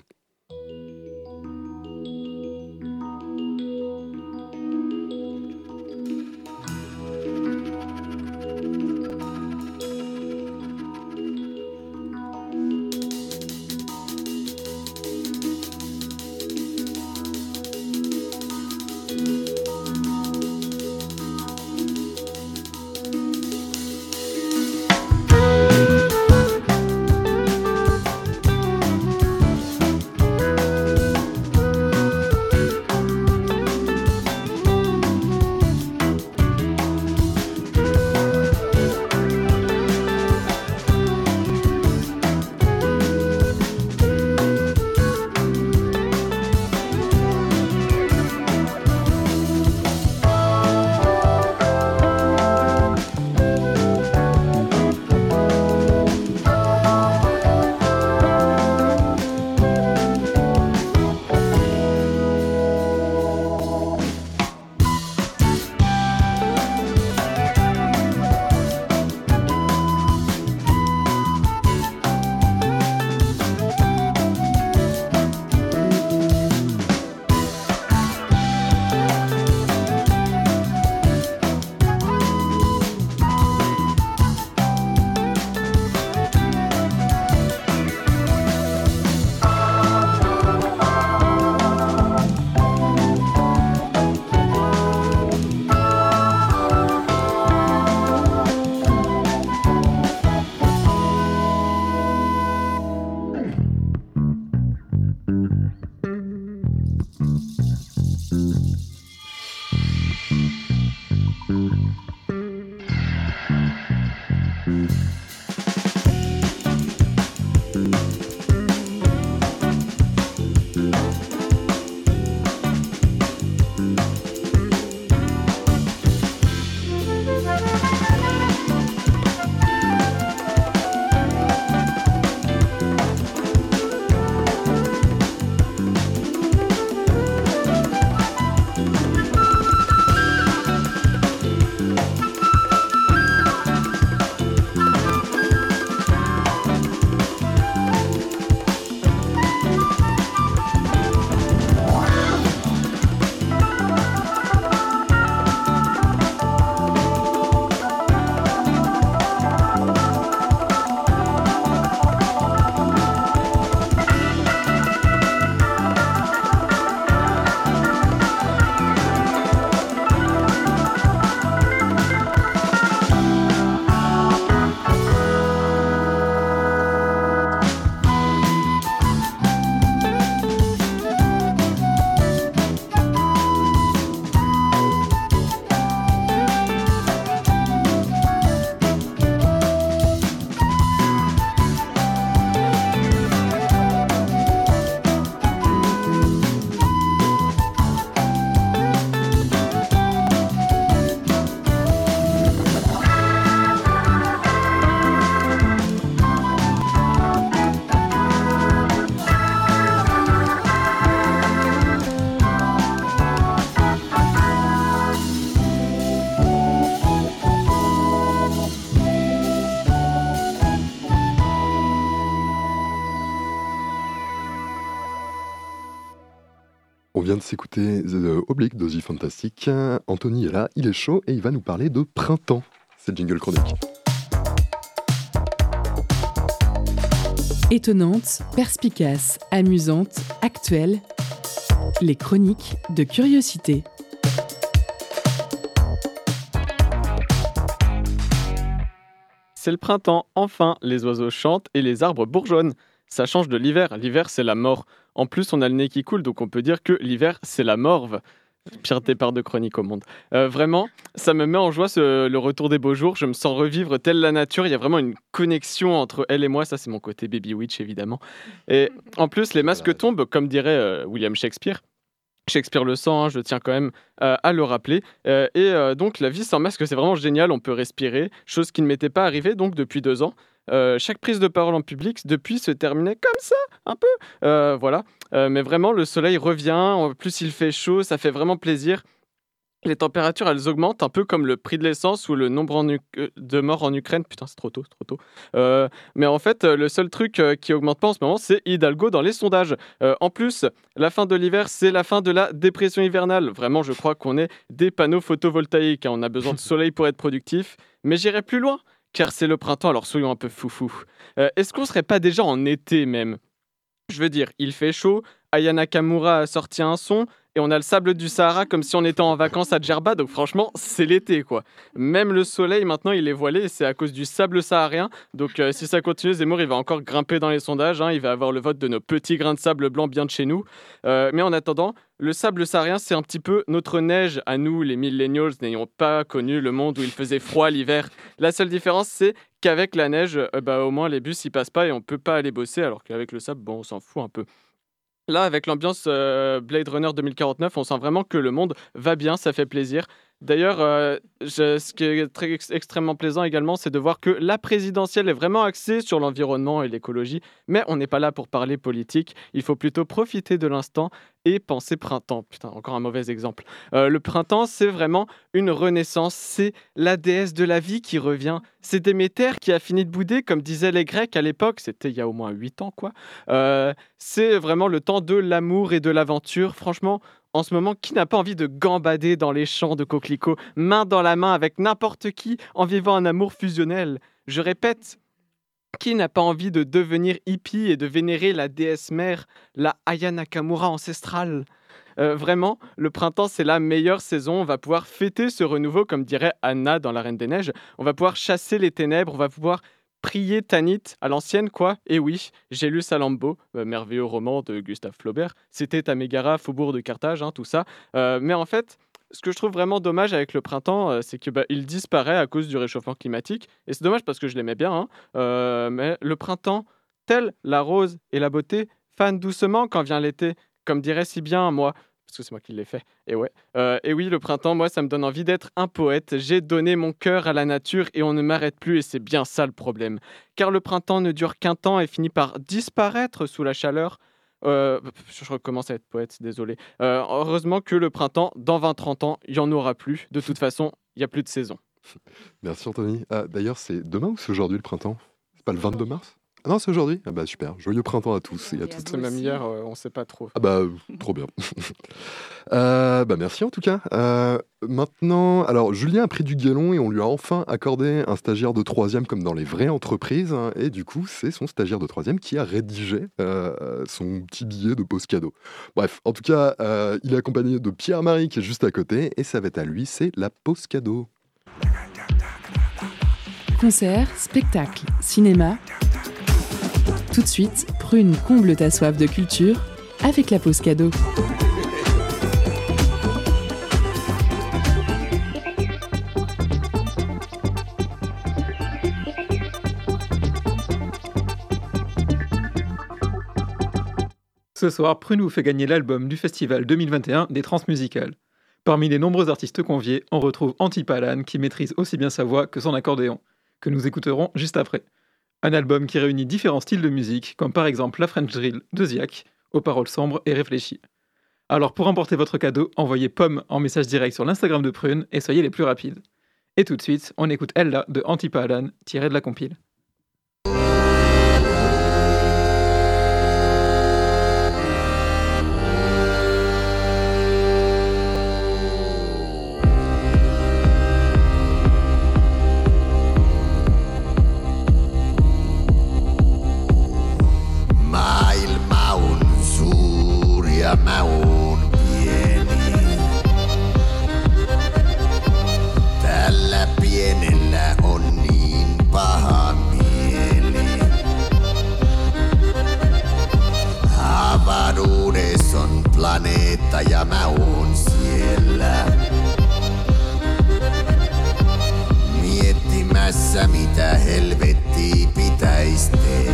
Vient de s'écouter The Oblique d'Ozzy Fantastic. Anthony est là, il est chaud et il va nous parler de printemps. C'est le jingle chronique. Étonnante, perspicace, amusante, actuelle. Les chroniques de curiosité. C'est le printemps, enfin, les oiseaux chantent et les arbres bourgeonnent. Ça change de l'hiver, l'hiver c'est la mort. En plus, on a le nez qui coule, donc on peut dire que l'hiver c'est la morve. Pire départ de chronique au monde. Euh, vraiment, ça me met en joie ce- le retour des beaux jours. Je me sens revivre telle la nature. Il y a vraiment une connexion entre elle et moi. Ça, c'est mon côté baby witch, évidemment. Et en plus, les masques tombent, comme dirait euh, William Shakespeare. Shakespeare le sent, hein, je tiens quand même euh, à le rappeler. Euh, et euh, donc, la vie sans masque, c'est vraiment génial. On peut respirer, chose qui ne m'était pas arrivée donc depuis deux ans. Euh, chaque prise de parole en public, depuis, se terminait comme ça, un peu. Euh, voilà. Euh, mais vraiment, le soleil revient. En plus, il fait chaud, ça fait vraiment plaisir. Les températures, elles augmentent un peu comme le prix de l'essence ou le nombre de morts en Ukraine. Putain, c'est trop tôt, trop tôt. Mais en fait, le seul truc qui augmente pas en ce moment, c'est Hidalgo dans les sondages. En plus, la fin de l'hiver, c'est la fin de la dépression hivernale. Vraiment, je crois qu'on est des panneaux photovoltaïques. hein. On a besoin de soleil pour être productif. Mais j'irai plus loin, car c'est le printemps, alors soyons un peu foufou. Euh, Est-ce qu'on serait pas déjà en été même? Je veux dire, il fait chaud, Aya Nakamura a sorti un son, et on a le sable du Sahara comme si on était en vacances à Djerba, donc franchement, c'est l'été quoi. Même le soleil, maintenant, il est voilé, c'est à cause du sable saharien. Donc euh, si ça continue, Zemmour, il va encore grimper dans les sondages, hein, il va avoir le vote de nos petits grains de sable blanc bien de chez nous. Euh, mais en attendant, le sable saharien, c'est un petit peu notre neige à nous, les millennials, n'ayant pas connu le monde où il faisait froid l'hiver. La seule différence, c'est qu'avec la neige, euh, bah, au moins les bus, ils passent pas et on peut pas aller bosser, alors qu'avec le sable, bon, on s'en fout un peu. Là, avec l'ambiance euh, Blade Runner 2049, on sent vraiment que le monde va bien, ça fait plaisir. D'ailleurs, euh, ce qui est très ex- extrêmement plaisant également, c'est de voir que la présidentielle est vraiment axée sur l'environnement et l'écologie, mais on n'est pas là pour parler politique. Il faut plutôt profiter de l'instant et penser printemps. Putain, encore un mauvais exemple. Euh, le printemps, c'est vraiment une renaissance. C'est la déesse de la vie qui revient. C'est Déméter qui a fini de bouder, comme disaient les Grecs à l'époque. C'était il y a au moins 8 ans, quoi. Euh, c'est vraiment le temps de l'amour et de l'aventure. Franchement, en ce moment, qui n'a pas envie de gambader dans les champs de coquelicots, main dans la main avec n'importe qui, en vivant un amour fusionnel? Je répète, qui n'a pas envie de devenir hippie et de vénérer la déesse mère, la Aya Nakamura ancestrale? Euh, Vraiment, le printemps, c'est la meilleure saison. On va pouvoir fêter ce renouveau, comme dirait Anna dans La Reine des Neiges. On va pouvoir chasser les ténèbres, on va pouvoir prier Tanit à l'ancienne, quoi. Et oui, j'ai lu Salammbô, euh, merveilleux roman de Gustave Flaubert. C'était à Mégara, faubourg de Carthage, hein, tout ça. Euh, mais en fait, ce que je trouve vraiment dommage avec le printemps, euh, c'est que bah, disparaît à cause du réchauffement climatique. Et c'est dommage parce que je l'aimais bien. hein. Euh, mais le printemps, tel la rose et la beauté, fan doucement quand vient l'été. Comme dirait si bien moi, parce que c'est moi qui l'ai fait. Euh, et oui, le printemps, moi, ça me donne envie d'être un poète. J'ai donné mon cœur à la nature et on ne m'arrête plus et c'est bien ça le problème. Car le printemps ne dure qu'un temps et finit par disparaître sous la chaleur. Euh, je recommence à être poète, désolé. Euh, heureusement que le printemps, dans 20-30 ans, il n'y en aura plus. De toute façon, il n'y a plus de saison. Merci Anthony. Ah, D'ailleurs, c'est demain ou c'est aujourd'hui le printemps? C'est pas le 22 mars? Ah non, c'est aujourd'hui Ah bah super. Joyeux printemps à tous et à Et à toutes. C'est même hier, euh, on ne sait pas trop. Ah bah, euh, trop bien. Euh, bah merci en tout cas. Euh, maintenant, alors Julien a pris du galon et on lui a enfin accordé un stagiaire de troisième comme dans les vraies entreprises. hein, et du coup, c'est son stagiaire de troisième qui a rédigé euh, son petit billet de pause cadeau. Bref, en tout cas, euh, il est accompagné de Pierre-Marie qui est juste à côté et ça va être à lui, c'est la pause cadeau. Concert, spectacle, cinéma. Tout de suite, Prune comble ta soif de culture avec la pause cadeau. Ce soir, Prune vous fait gagner l'album du festival 2021 des Transmusicales. Parmi les nombreux artistes conviés, on retrouve Antipalan qui maîtrise aussi bien sa voix que son accordéon, que nous écouterons juste après. Un album qui réunit différents styles de musique, comme par exemple la French Drill de Ziak, aux paroles sombres et réfléchies. Alors pour emporter votre cadeau, envoyez pomme en message direct sur l'Instagram de Prune et soyez les plus rapides. Et tout de suite, on écoute Ella de Antipalan, tiré de la compile. mä oon pieni. Tällä pienellä on niin paha mieli. Avaruudessa on planeetta ja mä oon siellä. Miettimässä mitä helvettiä pitäisi. tehdä.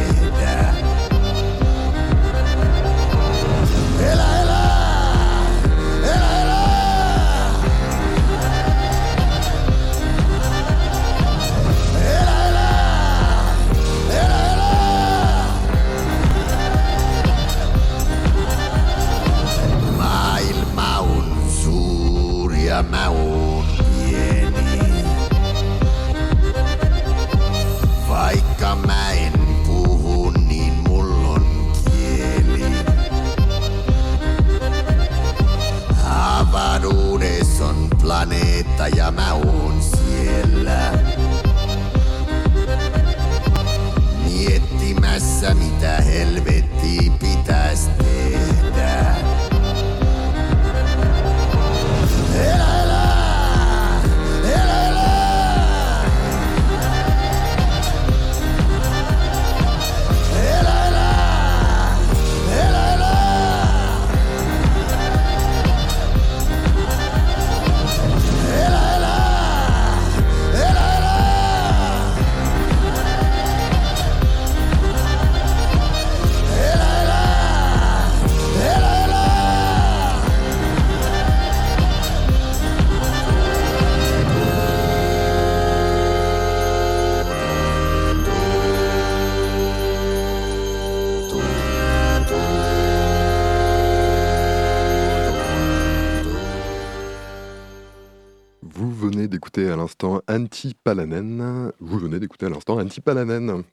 Anti Palanen. Vous venez d'écouter à l'instant Anti Palanen.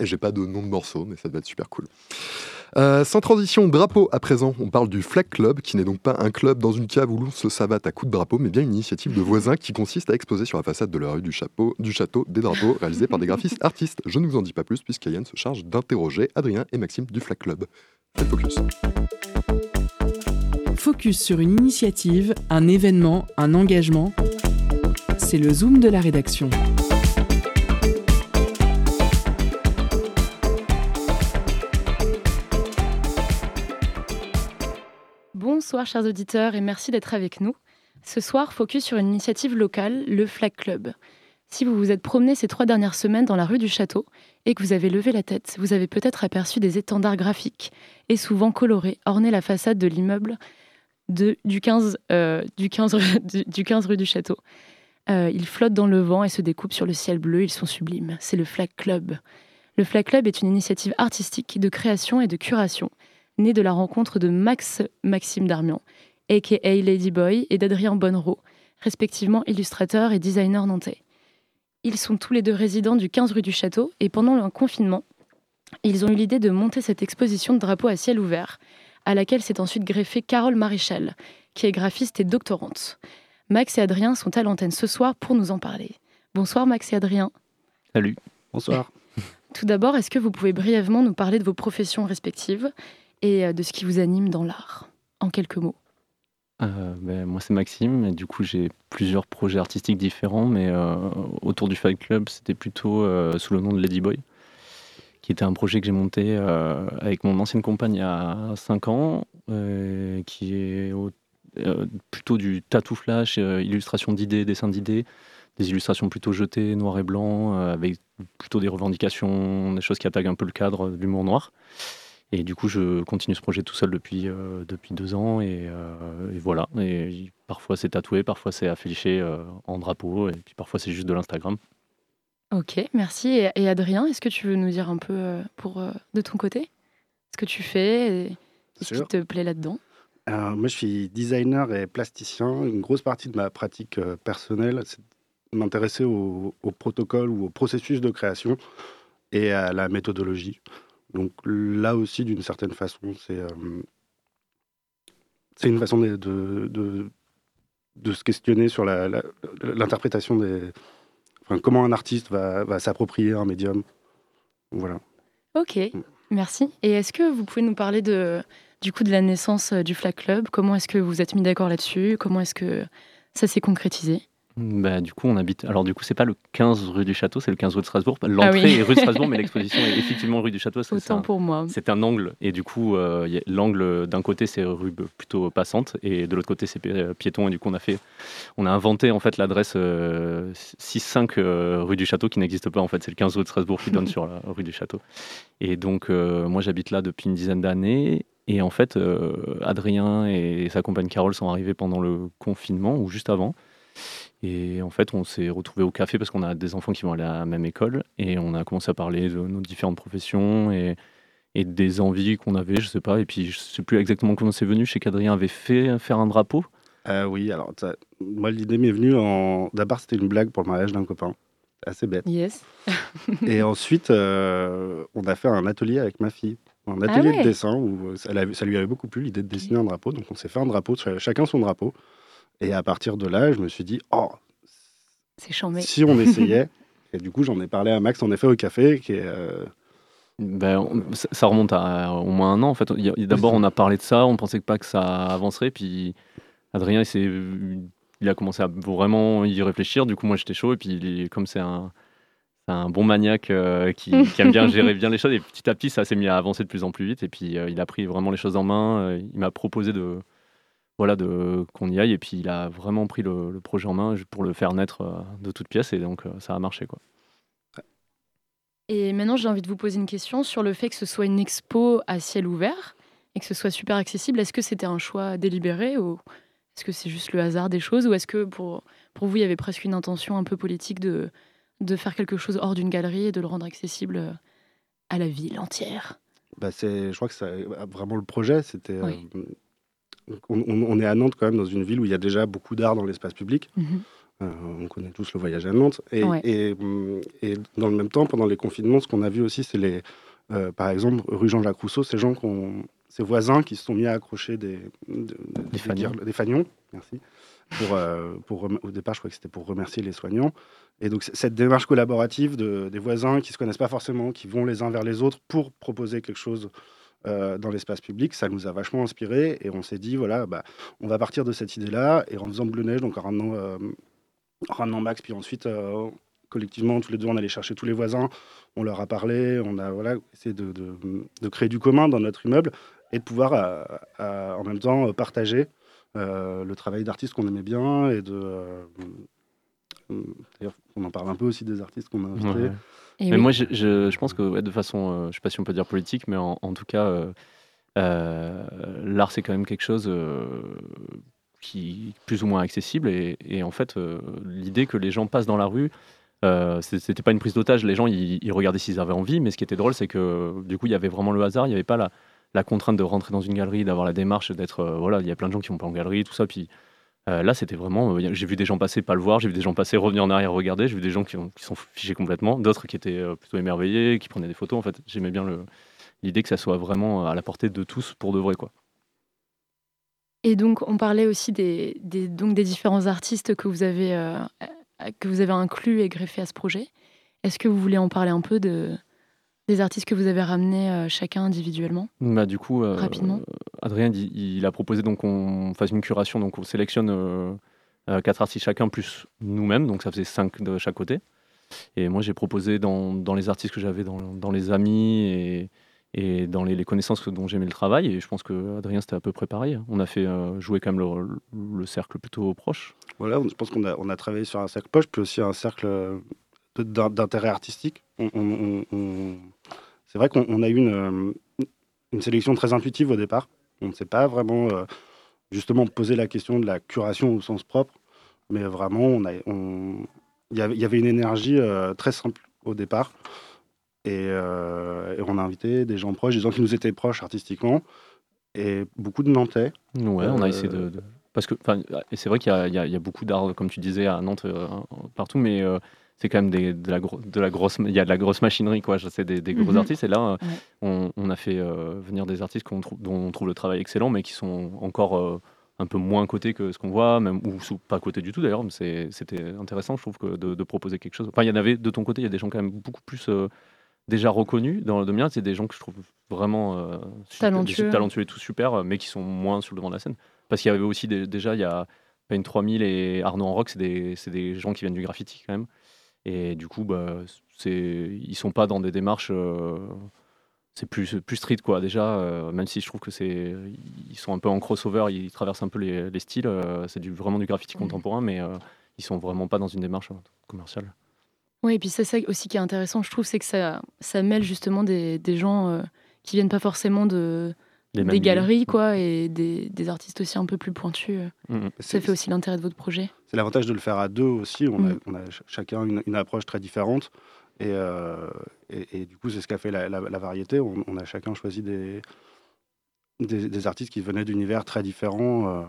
Et j'ai pas de nom de morceau, mais ça devait être super cool. Euh, sans transition, drapeau à présent. On parle du Flag Club, qui n'est donc pas un club dans une cave où l'on se savate à coups de drapeau, mais bien une initiative de voisins qui consiste à exposer sur la façade de la rue du château des drapeaux réalisés par des graphistes artistes. Je ne vous en dis pas plus, puisqu'Ayane se charge d'interroger Adrien et Maxime du Flag Club. Faites focus. Focus sur une initiative, un événement, un engagement. C'est le zoom de la rédaction. Bonsoir chers auditeurs et merci d'être avec nous. Ce soir, focus sur une initiative locale, le Flag Club. Si vous vous êtes promené ces trois dernières semaines dans la rue du Château et que vous avez levé la tête, vous avez peut-être aperçu des étendards graphiques et souvent colorés orner la façade de l'immeuble du, 15, euh, du, 15 rue, du, du 15 rue du Château. Euh, ils flottent dans le vent et se découpent sur le ciel bleu, ils sont sublimes. C'est le Flag Club. Le Flag Club est une initiative artistique de création et de curation née de la rencontre de Max Maxime Darmian, a.k.a. Ladyboy, et d'Adrien Bonnereau, respectivement illustrateur et designer nantais. Ils sont tous les deux résidents du 15 rue du Château et pendant le confinement, ils ont eu l'idée de monter cette exposition de drapeaux à ciel ouvert, à laquelle s'est ensuite greffée Carole Maréchal, qui est graphiste et doctorante. Max et Adrien sont à l'antenne ce soir pour nous en parler. Bonsoir Max et Adrien. Salut. Bonsoir. Tout d'abord, est-ce que vous pouvez brièvement nous parler de vos professions respectives et euh, de ce qui vous anime dans l'art, en quelques mots? Euh, ben, moi, c'est Maxime, et du coup, j'ai plusieurs projets artistiques différents, mais euh, autour du Fight Club, c'était plutôt euh, sous le nom de Ladyboy, qui était un projet que j'ai monté euh, avec mon ancienne compagne il y a 5 ans, euh, qui est au- plutôt du tattoo flash, euh, illustration d'idées, dessin d'idées, des illustrations plutôt jetées, noir et blanc, euh, avec plutôt des revendications, des choses qui attaquent un peu le cadre de l'humour noir. Et du coup, je continue ce projet tout seul depuis, euh, depuis deux ans. Et, euh, et voilà. Et parfois, c'est tatoué, parfois, c'est affiché euh, en drapeau. Et puis parfois, c'est juste de l'Instagram. Ok, merci. Et, et Adrien, est-ce que tu veux nous dire un peu euh, pour, euh, de ton côté ce que tu fais et ce qui te plaît là-dedans? Moi, je suis designer et plasticien. Une grosse partie de ma pratique euh, personnelle, c'est de m'intéresser au, au protocole ou au processus de création et à la méthodologie. Donc là aussi, d'une certaine façon, c'est euh, c'est une façon de, de, de- de se questionner sur l'interprétation des... Enfin, comment un artiste va, va s'approprier un médium. Voilà. Ok, merci. Et est-ce que vous pouvez nous parler de, du coup de la naissance euh, du Flag Club Comment est-ce que vous êtes mis d'accord là-dessus? Comment est-ce que ça s'est concrétisé? Bah, du coup, on habite. Alors, du coup, c'est pas le 15 rue du Château, c'est le 15 rue de Strasbourg. L'entrée Ah oui. est rue de Strasbourg, mais l'exposition est effectivement rue du Château. Autant un- pour moi. C'est un angle. Et du coup, euh, l'angle d'un côté, c'est rue b- plutôt passante. Et de l'autre côté, c'est pi- euh, piéton. Et du coup, on a, fait, on a inventé en fait l'adresse euh, 6-5 euh, rue du Château qui n'existe pas. En fait, c'est le 15 rue de Strasbourg qui donne sur la rue du Château. Et donc, euh, moi, j'habite là depuis une dizaine d'années. Et en fait, euh, Adrien et sa compagne Carole sont arrivés pendant le confinement ou juste avant. Et en fait, on s'est retrouvés au café parce qu'on a des enfants qui vont aller à la même école. Et on a commencé à parler de nos différentes professions et, et des envies qu'on avait, je sais pas. Et puis, je sais plus exactement comment c'est venu. Je sais qu'Adrien avait fait faire un drapeau. Euh, oui, alors moi l'idée m'est venue en. D'abord c'était une blague pour le mariage d'un copain, assez bête. Yes. Et ensuite euh, on a fait un atelier avec ma fille, un atelier Ah ouais. de dessin où ça, l'avait- ça lui avait beaucoup plu l'idée de dessiner un drapeau, donc on s'est fait un drapeau, ch- chacun son drapeau. Et à partir de là, je me suis dit oh C'est chambé. si on essayait. Et du coup j'en ai parlé à Max en effet au café, qui est euh, Ben, on- ça remonte à au moins un an en fait. D'abord, on a parlé de ça, on pensait pas que ça avancerait, puis Adrien, il, s'est- il a commencé à vraiment y réfléchir. Du coup, moi, j'étais chaud, et puis comme c'est un, c'est un bon maniaque euh, qui, qui aime bien gérer bien les choses, et petit à petit, ça s'est mis à avancer de plus en plus vite. Et puis, euh, il a pris vraiment les choses en main. euh, il m'a proposé de voilà de qu'on y aille, et puis il a vraiment pris le, le projet en main pour le faire naître de toutes pièces, et donc ça a marché quoi. Et maintenant, j'ai envie de vous poser une question sur le fait que ce soit une expo à ciel ouvert et que ce soit super accessible. Est-ce que c'était un choix délibéré ou est-ce que c'est juste le hasard des choses? Ou est-ce que pour, pour vous, il y avait presque une intention un peu politique de, de faire quelque chose hors d'une galerie et de le rendre accessible euh, à la ville entière Bah, c'est, je crois que ça, vraiment le projet, c'était. euh, Oui. on, on- on est à Nantes quand même, dans une ville où il y a déjà beaucoup d'art dans l'espace public. Mhm. Euh, on connaît tous le voyage à Nantes. Et, Ouais. et, et dans le même temps, pendant les confinements, ce qu'on a vu aussi, c'est les. euh, par exemple, rue Jean-Jacques Rousseau, ces gens qu'on. Ces voisins qui se sont mis à accrocher des, de- de- des, fanions. guirl- des fanions, merci. Pour, euh, au départ, je crois que c'était pour remercier les soignants. Et donc, cette démarche collaborative de, des voisins qui ne se connaissent pas forcément, qui vont les uns vers les autres pour proposer quelque chose euh, dans l'espace public, ça nous a vachement inspiré. Et on s'est dit, voilà, bah, on va partir de cette idée-là. Et en faisant Bleu Neige, donc euh, en ramenant Max, puis ensuite, collectivement, tous les deux, on allait chercher tous les voisins, on leur a parlé, on a voilà, essayé de, créer du commun dans notre immeuble et de pouvoir en même temps partager le travail d'artistes qu'on aimait bien et de. euh, euh, D'ailleurs, on en parle un peu aussi des artistes qu'on a invités. Ouais, mais oui. moi, je, je- je pense que ouais, de façon, euh, je sais pas si on peut dire politique, mais en, en tout cas, euh, euh, l'art c'est quand même quelque chose euh, qui est plus ou moins accessible. Et, et en fait, euh, l'idée que les gens passent dans la rue, euh, c'était pas une prise d'otage. Les gens, ils, ils regardaient s'ils avaient envie, mais ce qui était drôle, c'est que du coup, il y avait vraiment le hasard. Il n'y avait pas la, la contrainte de rentrer dans une galerie, d'avoir la démarche, d'être euh, voilà. Il y a plein de gens qui vont pas en galerie, tout ça. Puis euh, là, c'était vraiment. euh, j'ai vu des gens passer, pas le voir. J'ai vu des gens passer, revenir en arrière, regarder. J'ai vu des gens qui, ont- qui sont fichés complètement. D'autres qui étaient plutôt émerveillés, qui prenaient des photos. En fait, j'aimais bien l'idée que ça soit vraiment à la portée de tous pour de vrai, quoi. Et donc, on parlait aussi des, donc des différents artistes que vous, avez, que vous avez inclus et greffés à ce projet. Est-ce que vous voulez en parler un peu de, des artistes que vous avez ramenés euh, chacun individuellement Bah, du coup, euh, Rapidement. Adrien, il, il a proposé donc qu'on fasse une curation, donc on sélectionne euh, euh, quatre artistes chacun plus nous-mêmes, donc ça faisait cinq de chaque côté. Et moi, j'ai proposé dans, dans les artistes que j'avais dans, dans les amis et, et dans les, les connaissances dont j'aimais le travail. Et je pense que Adrien, c'était à peu près pareil. On a fait euh, jouer quand même le, le cercle plutôt proche. Voilà, je pense qu'on a, on a travaillé sur un cercle poche, puis aussi un cercle d'intérêt artistique. On- on- on- on- C'est vrai qu'on on a eu une, euh, une sélection très intuitive au départ. On ne s'est pas vraiment euh, justement posé la question de la curation au sens propre, mais vraiment, il y avait- une énergie euh, très simple au départ. Et, euh, et on a invité des gens proches, des gens qui nous étaient proches artistiquement, et beaucoup de Nantais. Ouais, on a essayé Euh, de. de- Parce que, c'est vrai qu'il y, a- y y beaucoup d'art, comme tu disais, à Nantes, euh, partout, mais euh, c'est quand même des, de, la gro- de la grosse. Il y a de la grosse machinerie, quoi. C'est des, des gros Mhm. artistes. Et là, euh, Ouais. on, on a fait euh, venir des artistes qu'on dont on trouve le travail excellent, mais qui sont encore euh, un peu moins cotés que ce qu'on voit, même ou sous- pas cotés du tout d'ailleurs. Mais c'est- c'était intéressant, je trouve, que de, de proposer quelque chose. Enfin, il y en avait de ton côté, il y a des gens quand même beaucoup plus. euh, déjà reconnus dans le mien, c'est des gens que je trouve vraiment euh, super- Talentueux. talentueux et tout super, mais qui sont moins sur le devant de la scène. Parce qu'il y avait aussi des- déjà, il y a une 3000 et Arnaud en rock, c'est des, c'est des gens qui viennent du graffiti quand même. Et du coup, bah, ils sont pas dans des démarches. euh, c'est plus, plus street quoi déjà, euh, même si je trouve que c'est. Ils sont un peu en crossover, ils traversent un peu les, les styles. euh, c'est du, vraiment du graffiti contemporain, mais euh, ils sont vraiment pas dans une démarche commerciale. Oui, et puis c'est ça aussi qui est intéressant, je trouve, c'est que ça, ça mêle justement des, des gens euh, qui viennent pas forcément de, Des galeries, quoi, et des, des artistes aussi un peu plus pointus. euh. Mhm. Ça fait aussi l'intérêt de votre projet. C'est l'avantage de le faire à deux aussi. On, a, Mm. on a ch- chacun une, une approche très différente. Et, euh, et, et du coup, c'est ce qu'a fait la, la- la variété. On, on a chacun choisi des, des, des artistes qui venaient d'univers très différents. euh,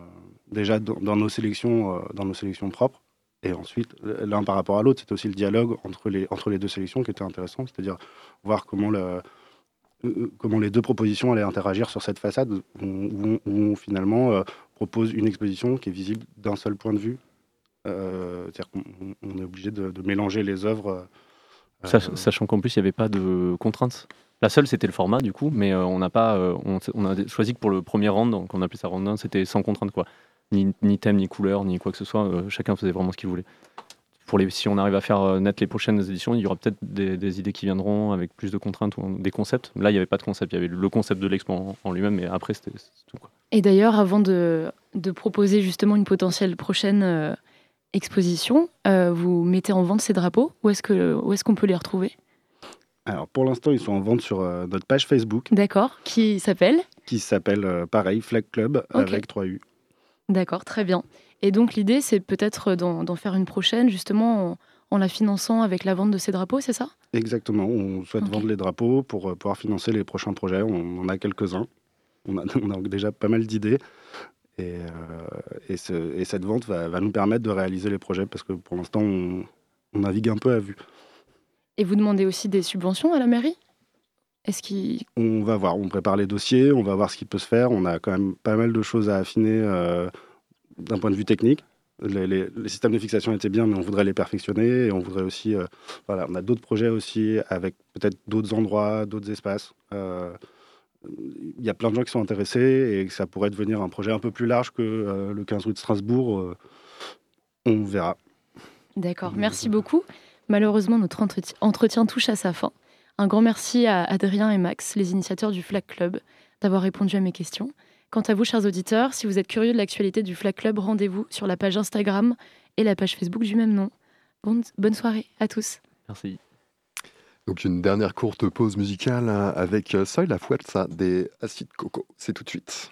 déjà dans, dans nos sélections, euh, dans nos sélections propres. Et ensuite, l'un par rapport à l'autre, c'était aussi le dialogue entre les, entre les deux sélections qui était intéressant, c'est-à-dire voir comment, le, comment les deux propositions allaient interagir sur cette façade où, où- où on finalement propose une exposition qui est visible d'un seul point de vue. Euh, c'est-à-dire qu'on on- on est obligé de, de mélanger les œuvres. euh, Sach- Sachant qu'en plus, il n'y avait pas de contraintes. La seule, c'était le format, du coup, mais euh, on n'a pas, euh, on, a choisi que pour le premier round, donc on appelait ça round 1, c'était sans contrainte, quoi. Ni, ni thème, ni couleur, ni quoi que ce soit. euh, chacun faisait vraiment ce qu'il voulait. Pour les, si on arrive à faire euh, net les prochaines éditions, il y aura peut-être des, des idées qui viendront avec plus de contraintes ou des concepts. Là, il n'y avait pas de concept, il y avait le concept de l'expo en, en lui-même, mais après, c'était tout. Quoi. Et d'ailleurs, avant de, de proposer justement une potentielle prochaine euh, exposition, euh, vous mettez en vente ces drapeaux Où est-ce qu'on peut les retrouver? Alors pour l'instant, ils sont en vente sur euh, notre page Facebook D'accord. Qui s'appelle? Qui s'appelle euh, pareil Flag Club Ok. avec 3U. D'accord, très bien. Et donc l'idée, c'est peut-être d'en faire une prochaine, justement en, en la finançant avec la vente de ces drapeaux, c'est ça? Exactement, on souhaite vendre les drapeaux pour pouvoir financer les prochains projets. On en a quelques-uns. On a, on a déjà pas mal d'idées. Et, euh, et, ce- et cette vente va, va nous permettre de réaliser les projets parce que pour l'instant, on, on navigue un peu à vue. Et vous demandez aussi des subventions à la mairie? Est-ce. On va voir, on prépare les dossiers, on va voir ce qui peut se faire. On a quand même pas mal de choses à affiner euh, d'un point de vue technique. Les, les- les systèmes de fixation étaient bien, mais on voudrait les perfectionner. Et on voudrait aussi, euh, voilà, on a d'autres projets aussi avec peut-être d'autres endroits, d'autres espaces. Euh, Il y a plein de gens qui sont intéressés et que ça pourrait devenir un projet un peu plus large que euh, le 15 rue de Strasbourg. euh, on verra. D'accord, merci beaucoup. Malheureusement, notre entretien, entretien touche à sa fin. Un grand merci à Adrien et Max, les initiateurs du Flag Club, d'avoir répondu à mes questions. Quant à vous, chers auditeurs, si vous êtes curieux de l'actualité du Flag Club, rendez-vous sur la page Instagram et la page Facebook du même nom. Bonne, bonne soirée à tous. Merci. Donc une dernière courte pause musicale hein, avec euh, Soy la Fuerza des Acid Coco. C'est tout de suite.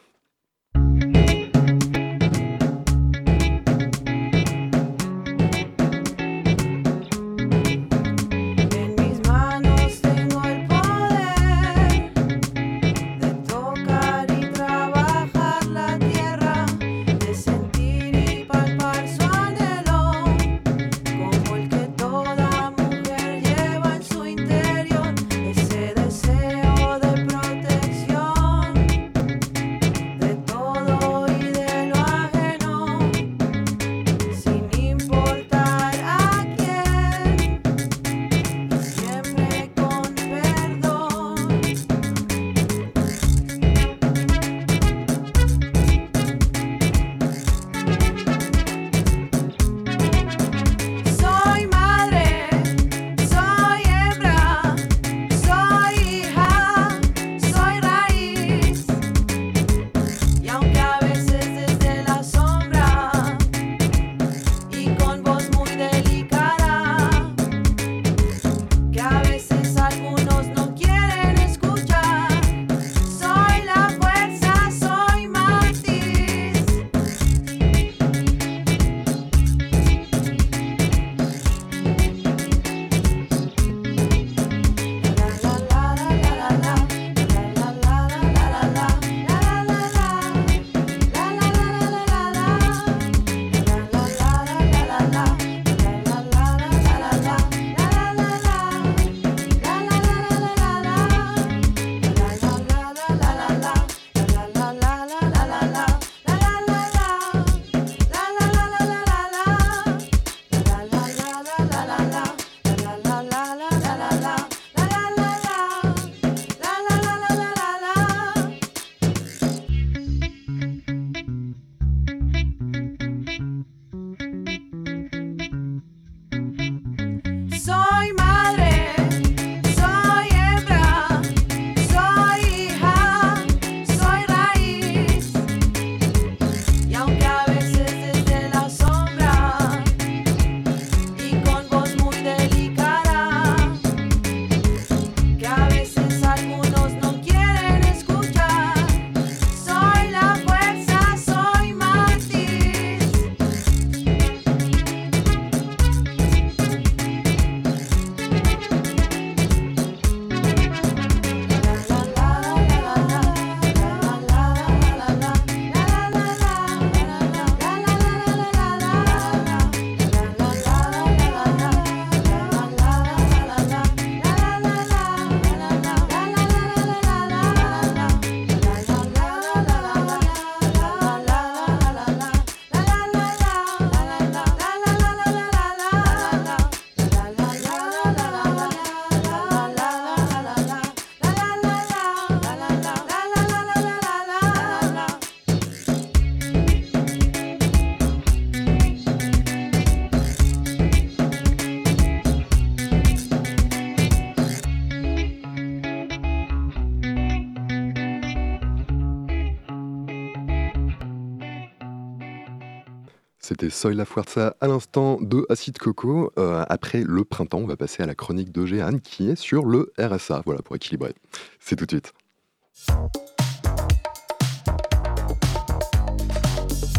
C'était Soy La Fuerza à l'instant de Acid Coco. Euh, après le printemps, on va passer à la chronique de Jeanne qui est sur le RSA. Voilà pour équilibrer. C'est tout de suite.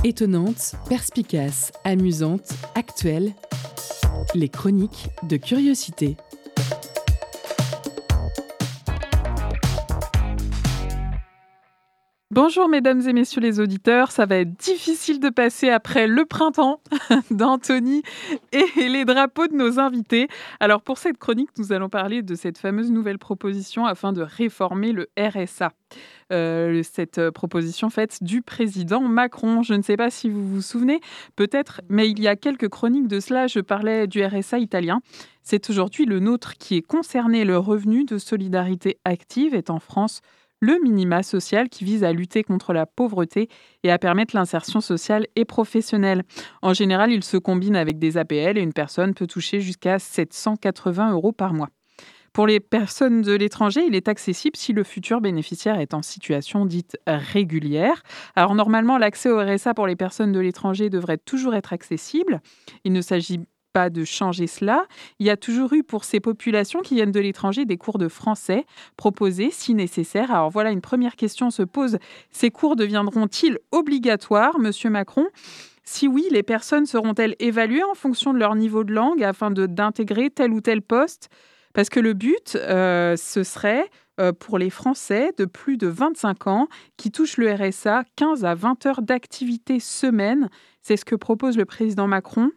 Étonnante, perspicace, amusante, actuelle. Les chroniques de curiosité. Bonjour mesdames et messieurs les auditeurs, ça va être difficile de passer après le printemps d'Anthony et les drapeaux de nos invités. Alors pour cette chronique, nous allons parler de cette fameuse nouvelle proposition afin de réformer le RSA. Euh, cette euh, proposition faite du président Macron. Je ne sais pas si vous vous souvenez, peut-être, mais il y a quelques chroniques de cela, je parlais du RSA italien. C'est aujourd'hui le nôtre qui est concerné. Le revenu de solidarité active est en France le minima social qui vise à lutter contre la pauvreté et à permettre l'insertion sociale et professionnelle. En général, il se combine avec des APL et une personne peut toucher jusqu'à 780 euros par mois. Pour les personnes de l'étranger, il est accessible si le futur bénéficiaire est en situation dite régulière. Alors normalement, l'accès au RSA pour les personnes de l'étranger devrait toujours être accessible. Il ne s'agit de changer cela. Il y a toujours eu pour ces populations qui viennent de l'étranger des cours de français proposés si nécessaire. Alors voilà, une première question se pose. Ces cours deviendront-ils obligatoires, Monsieur Macron? Si oui, les personnes seront-elles évaluées en fonction de leur niveau de langue afin d'intégrer tel ou tel poste? Parce que le but, euh, ce serait euh, pour les Français de plus de 25 ans qui touchent le RSA 15 à 20 heures d'activité semaine. C'est ce que propose le président Macron.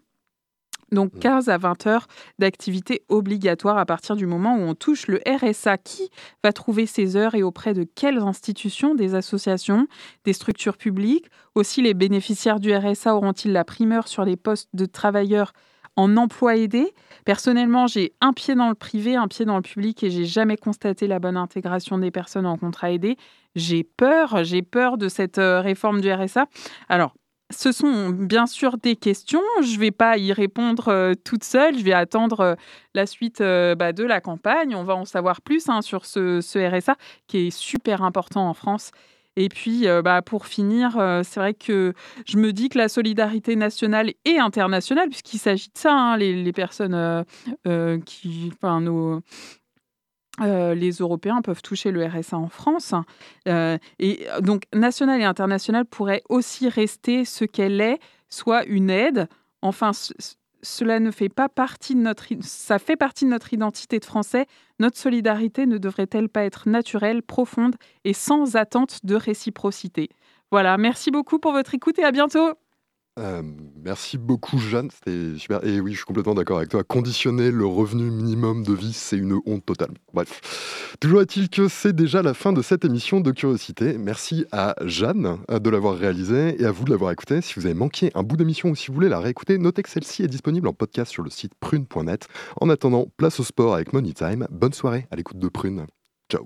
Donc 15 à 20 heures d'activité obligatoire à partir du moment où on touche le RSA. Qui va trouver ces heures et auprès de quelles institutions Des associations, des structures publiques? Aussi, les bénéficiaires du RSA auront-ils la primeur sur les postes de travailleurs en emploi aidé? Personnellement, j'ai un pied dans le privé, un pied dans le public et j'ai jamais constaté la bonne intégration des personnes en contrat aidé. J'ai peur, j'ai peur de cette euh, réforme du RSA. Alors, ce sont bien sûr des questions. Je ne vais pas y répondre euh, toute seule. Je vais attendre euh, la suite euh, bah, de la campagne. On va en savoir plus hein, sur ce, RSA qui est super important en France. Et puis, bah, pour finir, c'est vrai que je me dis que la solidarité nationale et internationale, puisqu'il s'agit de ça, hein, les, les personnes qui, enfin, nos, euh, les Européens peuvent toucher le RSA en France. Euh, et euh, donc, national et international pourrait aussi rester ce qu'elle est, soit une aide. Enfin, ce- ce- cela ne fait pas partie de notre, ça fait partie de notre identité de Français. Notre solidarité ne devrait-elle pas être naturelle, profonde et sans attente de réciprocité? Voilà, merci beaucoup pour votre écoute et à bientôt. Euh, merci beaucoup, Jeanne. C'était super. Et oui, je suis complètement d'accord avec toi. Conditionner le revenu minimum de vie, c'est une honte totale. Bref. Toujours est-il que c'est déjà la fin de cette émission de Curiosité. Merci à Jeanne euh, de l'avoir réalisée et à vous de l'avoir écoutée. Si vous avez manqué un bout d'émission ou si vous voulez la réécouter, notez que celle-ci est disponible en podcast sur le site prune.net. En attendant, place au sport avec Money Time. Bonne soirée à l'écoute de Prune. Ciao.